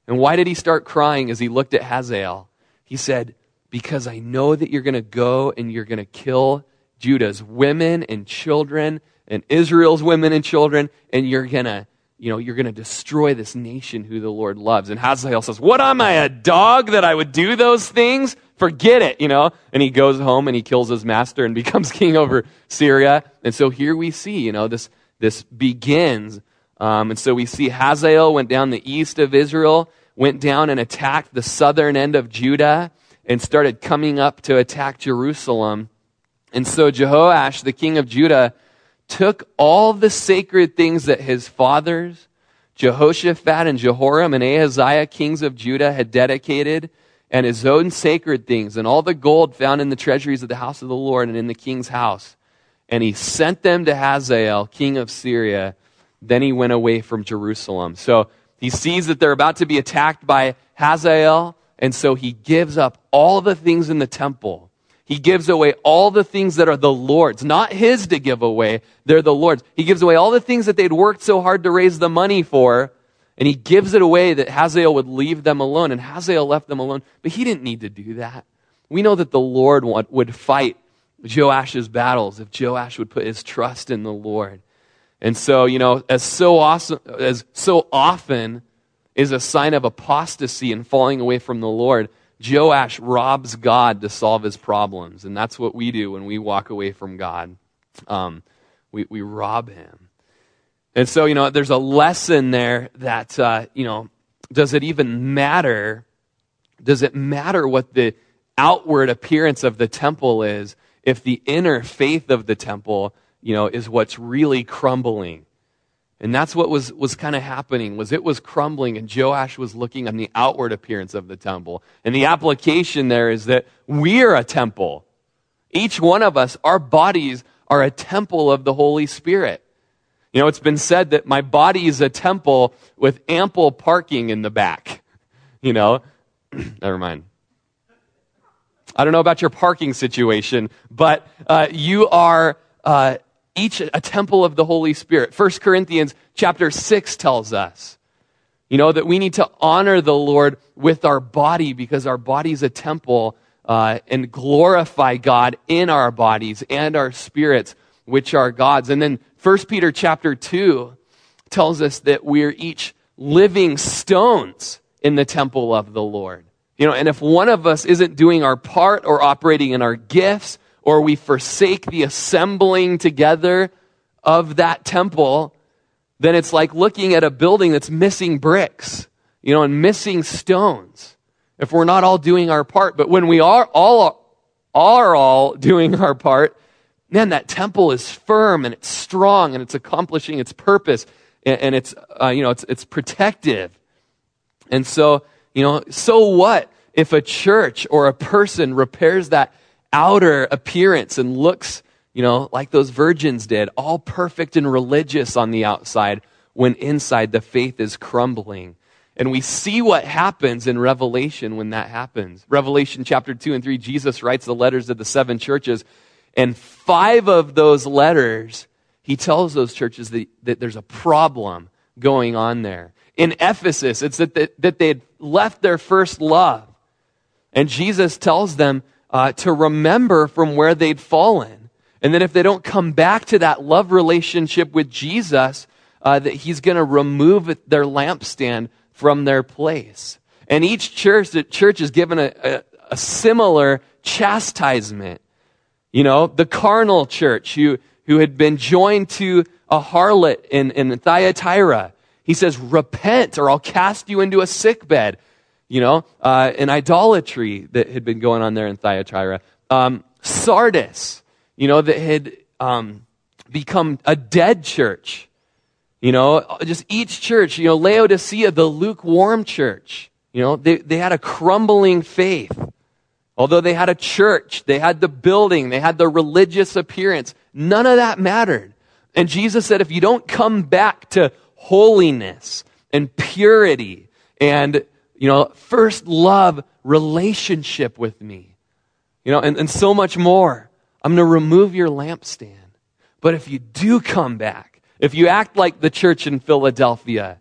And why did he start crying as he looked at Hazael? He said, Because I know that you're going to go and you're going to kill Judah's women and children and Israel's women and children, and you're going to you know, you're going to destroy this nation who the Lord loves. And Hazael says, What am I, a dog that I would do those things? Forget it, you know. And he goes home and he kills his master and becomes king over Syria. And so here we see, you know, this, this begins. Um, and so we see Hazael went down the east of Israel, went down and attacked the southern end of Judah, and started coming up to attack Jerusalem. And so Jehoash, the king of Judah, took all the sacred things that his fathers, Jehoshaphat and Jehoram and Ahaziah, kings of Judah, had dedicated, and his own sacred things, and all the gold found in the treasuries of the house of the Lord and in the king's house. And he sent them to Hazael, king of Syria. Then he went away from Jerusalem. So he sees that they're about to be attacked by Hazael, and so he gives up all the things in the temple he gives away all the things that are the Lord's, not his to give away. They're the Lord's. He gives away all the things that they'd worked so hard to raise the money for, and he gives it away that Hazael would leave them alone, and Hazael left them alone. But he didn't need to do that. We know that the Lord would fight Joash's battles if Joash would put his trust in the Lord. And so, you know, as so awesome, as so often is a sign of apostasy and falling away from the Lord, Joash robs God to solve his problems. And that's what we do when we walk away from God. Um, we, we rob him. And so, you know, there's a lesson there that, uh, you know, does it even matter? Does it matter what the outward appearance of the temple is if the inner faith of the temple, you know, is what's really crumbling? And that's what was, was kind of happening was it was crumbling and Joash was looking on the outward appearance of the temple. And the application there is that we're a temple. Each one of us, our bodies are a temple of the Holy Spirit. You know, it's been said that my body is a temple with ample parking in the back. You know, never mind. I don't know about your parking situation, but uh, you are uh, each a temple of the Holy Spirit. 1 Corinthians chapter 6 tells us, you know, that we need to honor the Lord with our body because our body is a temple uh, and glorify God in our bodies and our spirits, which are God's. And then 1 Peter chapter 2 tells us that we're each living stones in the temple of the Lord. You know, and if one of us isn't doing our part or operating in our gifts or we forsake the assembling together of that temple, then it's like looking at a building that's missing bricks, you know, and missing stones. If we're not all doing our part, but when we are all are all doing our part, man, that temple is firm and it's strong and it's accomplishing its purpose and, and it's uh, you know it's it's protective. And so you know, so what if a church or a person repairs that outer appearance and looks, you know, like those virgins did, all perfect and religious on the outside, when inside the faith is crumbling. And we see what happens in Revelation when that happens. Revelation chapter 2 and 3, Jesus writes the letters to the seven churches, and five of those letters, he tells those churches that, that there's a problem going on there. In Ephesus, it's that, that, that they had left their first love. And Jesus tells them uh, to remember from where they'd fallen. And then if they don't come back to that love relationship with Jesus, uh, that he's going to remove their lampstand from their place. And each church, the church is given a, a, a similar chastisement. You know, the carnal church who, who had been joined to a harlot in, in Thyatira. He says, repent or I'll cast you into a sick bed you know, uh, an idolatry that had been going on there in Thyatira. Um, Sardis, you know, that had um, become a dead church. You know, just each church, you know, Laodicea, the lukewarm church, you know, they, they had a crumbling faith. Although they had a church, they had the building, they had the religious appearance, none of that mattered. And Jesus said, if you don't come back to holiness and purity and, you know, first love relationship with me, you know, and, and so much more, I'm going to remove your lampstand. But if you do come back, if you act like the church in Philadelphia,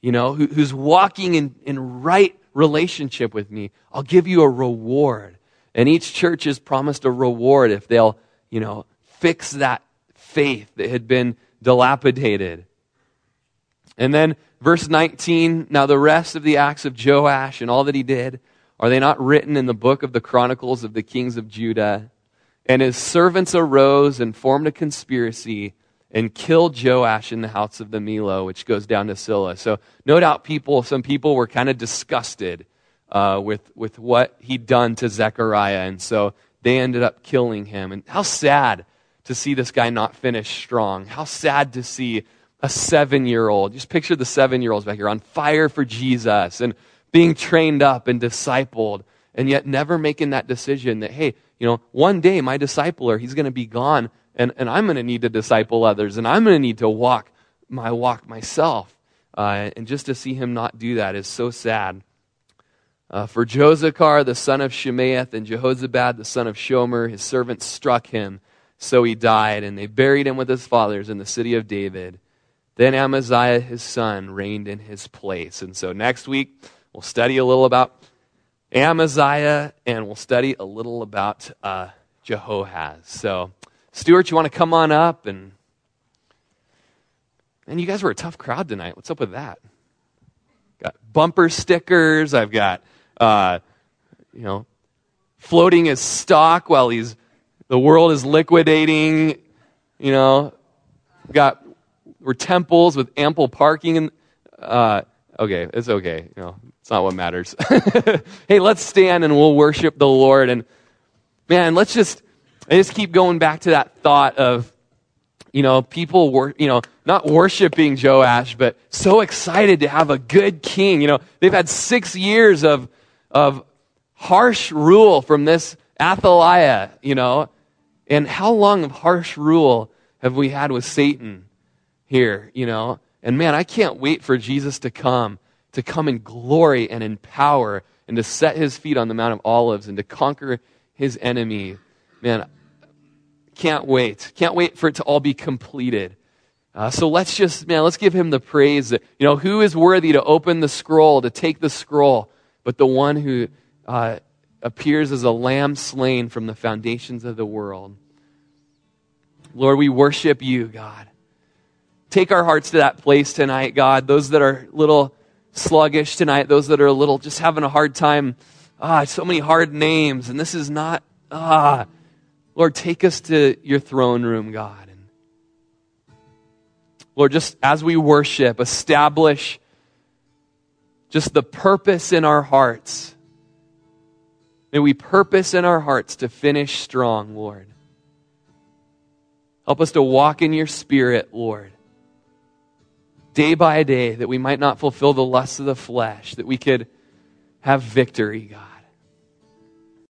you know, who, who's walking in, in right relationship with me, I'll give you a reward. And each church is promised a reward if they'll, you know, fix that faith that had been dilapidated. And then verse 19 now the rest of the acts of Joash and all that he did, are they not written in the book of the Chronicles of the kings of Judah? And his servants arose and formed a conspiracy and killed Joash in the house of the Millo, which goes down to Silla. So no doubt people, some people were kind of disgusted uh, with, with what he'd done to Zechariah. And so they ended up killing him. And how sad to see this guy not finish strong. How sad to see a seven year old, just picture the seven year olds back here on fire for Jesus and being trained up and discipled, and yet never making that decision that, hey, you know, one day my discipler, he's going to be gone, and, and I'm going to need to disciple others, and I'm going to need to walk my walk myself. Uh, and just to see him not do that is so sad. Uh, for Jozachar, the son of Shimeath, and Jehozabad, the son of Shomer, his servants struck him, so he died, and they buried him with his fathers in the city of David. Then Amaziah, his son, reigned in his place. And so next week, we'll study a little about Amaziah, and we'll study a little about uh, Jehoahaz. So, Stuart, you want to come on up? And, and you guys were a tough crowd tonight. What's up with that? Got bumper stickers. I've got, uh, you know, floating his stock while he's the world is liquidating. You know, got we're temples with ample parking. And uh, okay, it's okay. You know, it's not what matters. hey, let's stand and we'll worship the Lord. And man, let's just, I just keep going back to that thought of, you know, people were, you know, not worshiping Joash, but so excited to have a good king. You know, they've had six years of, of harsh rule from this Athaliah, you know. And how long of harsh rule have we had with Satan here, you know? And man, I can't wait for Jesus to come to come in glory and in power and to set his feet on the Mount of Olives and to conquer his enemy. Man, can't wait. Can't wait for it to all be completed. Uh, so let's just, man, let's give him the praise that, you know, who is worthy to open the scroll, to take the scroll, but the one who uh, appears as a lamb slain from the foundations of the world. Lord, we worship you, God. Take our hearts to that place tonight, God. Those that are a little sluggish tonight, those that are a little just having a hard time. Ah, so many hard names, and this is not, ah. Lord, take us to your throne room, God. And Lord, just as we worship, establish just the purpose in our hearts. May we purpose in our hearts to finish strong, Lord. Help us to walk in your spirit, Lord day by day, that we might not fulfill the lusts of the flesh, that we could have victory, God.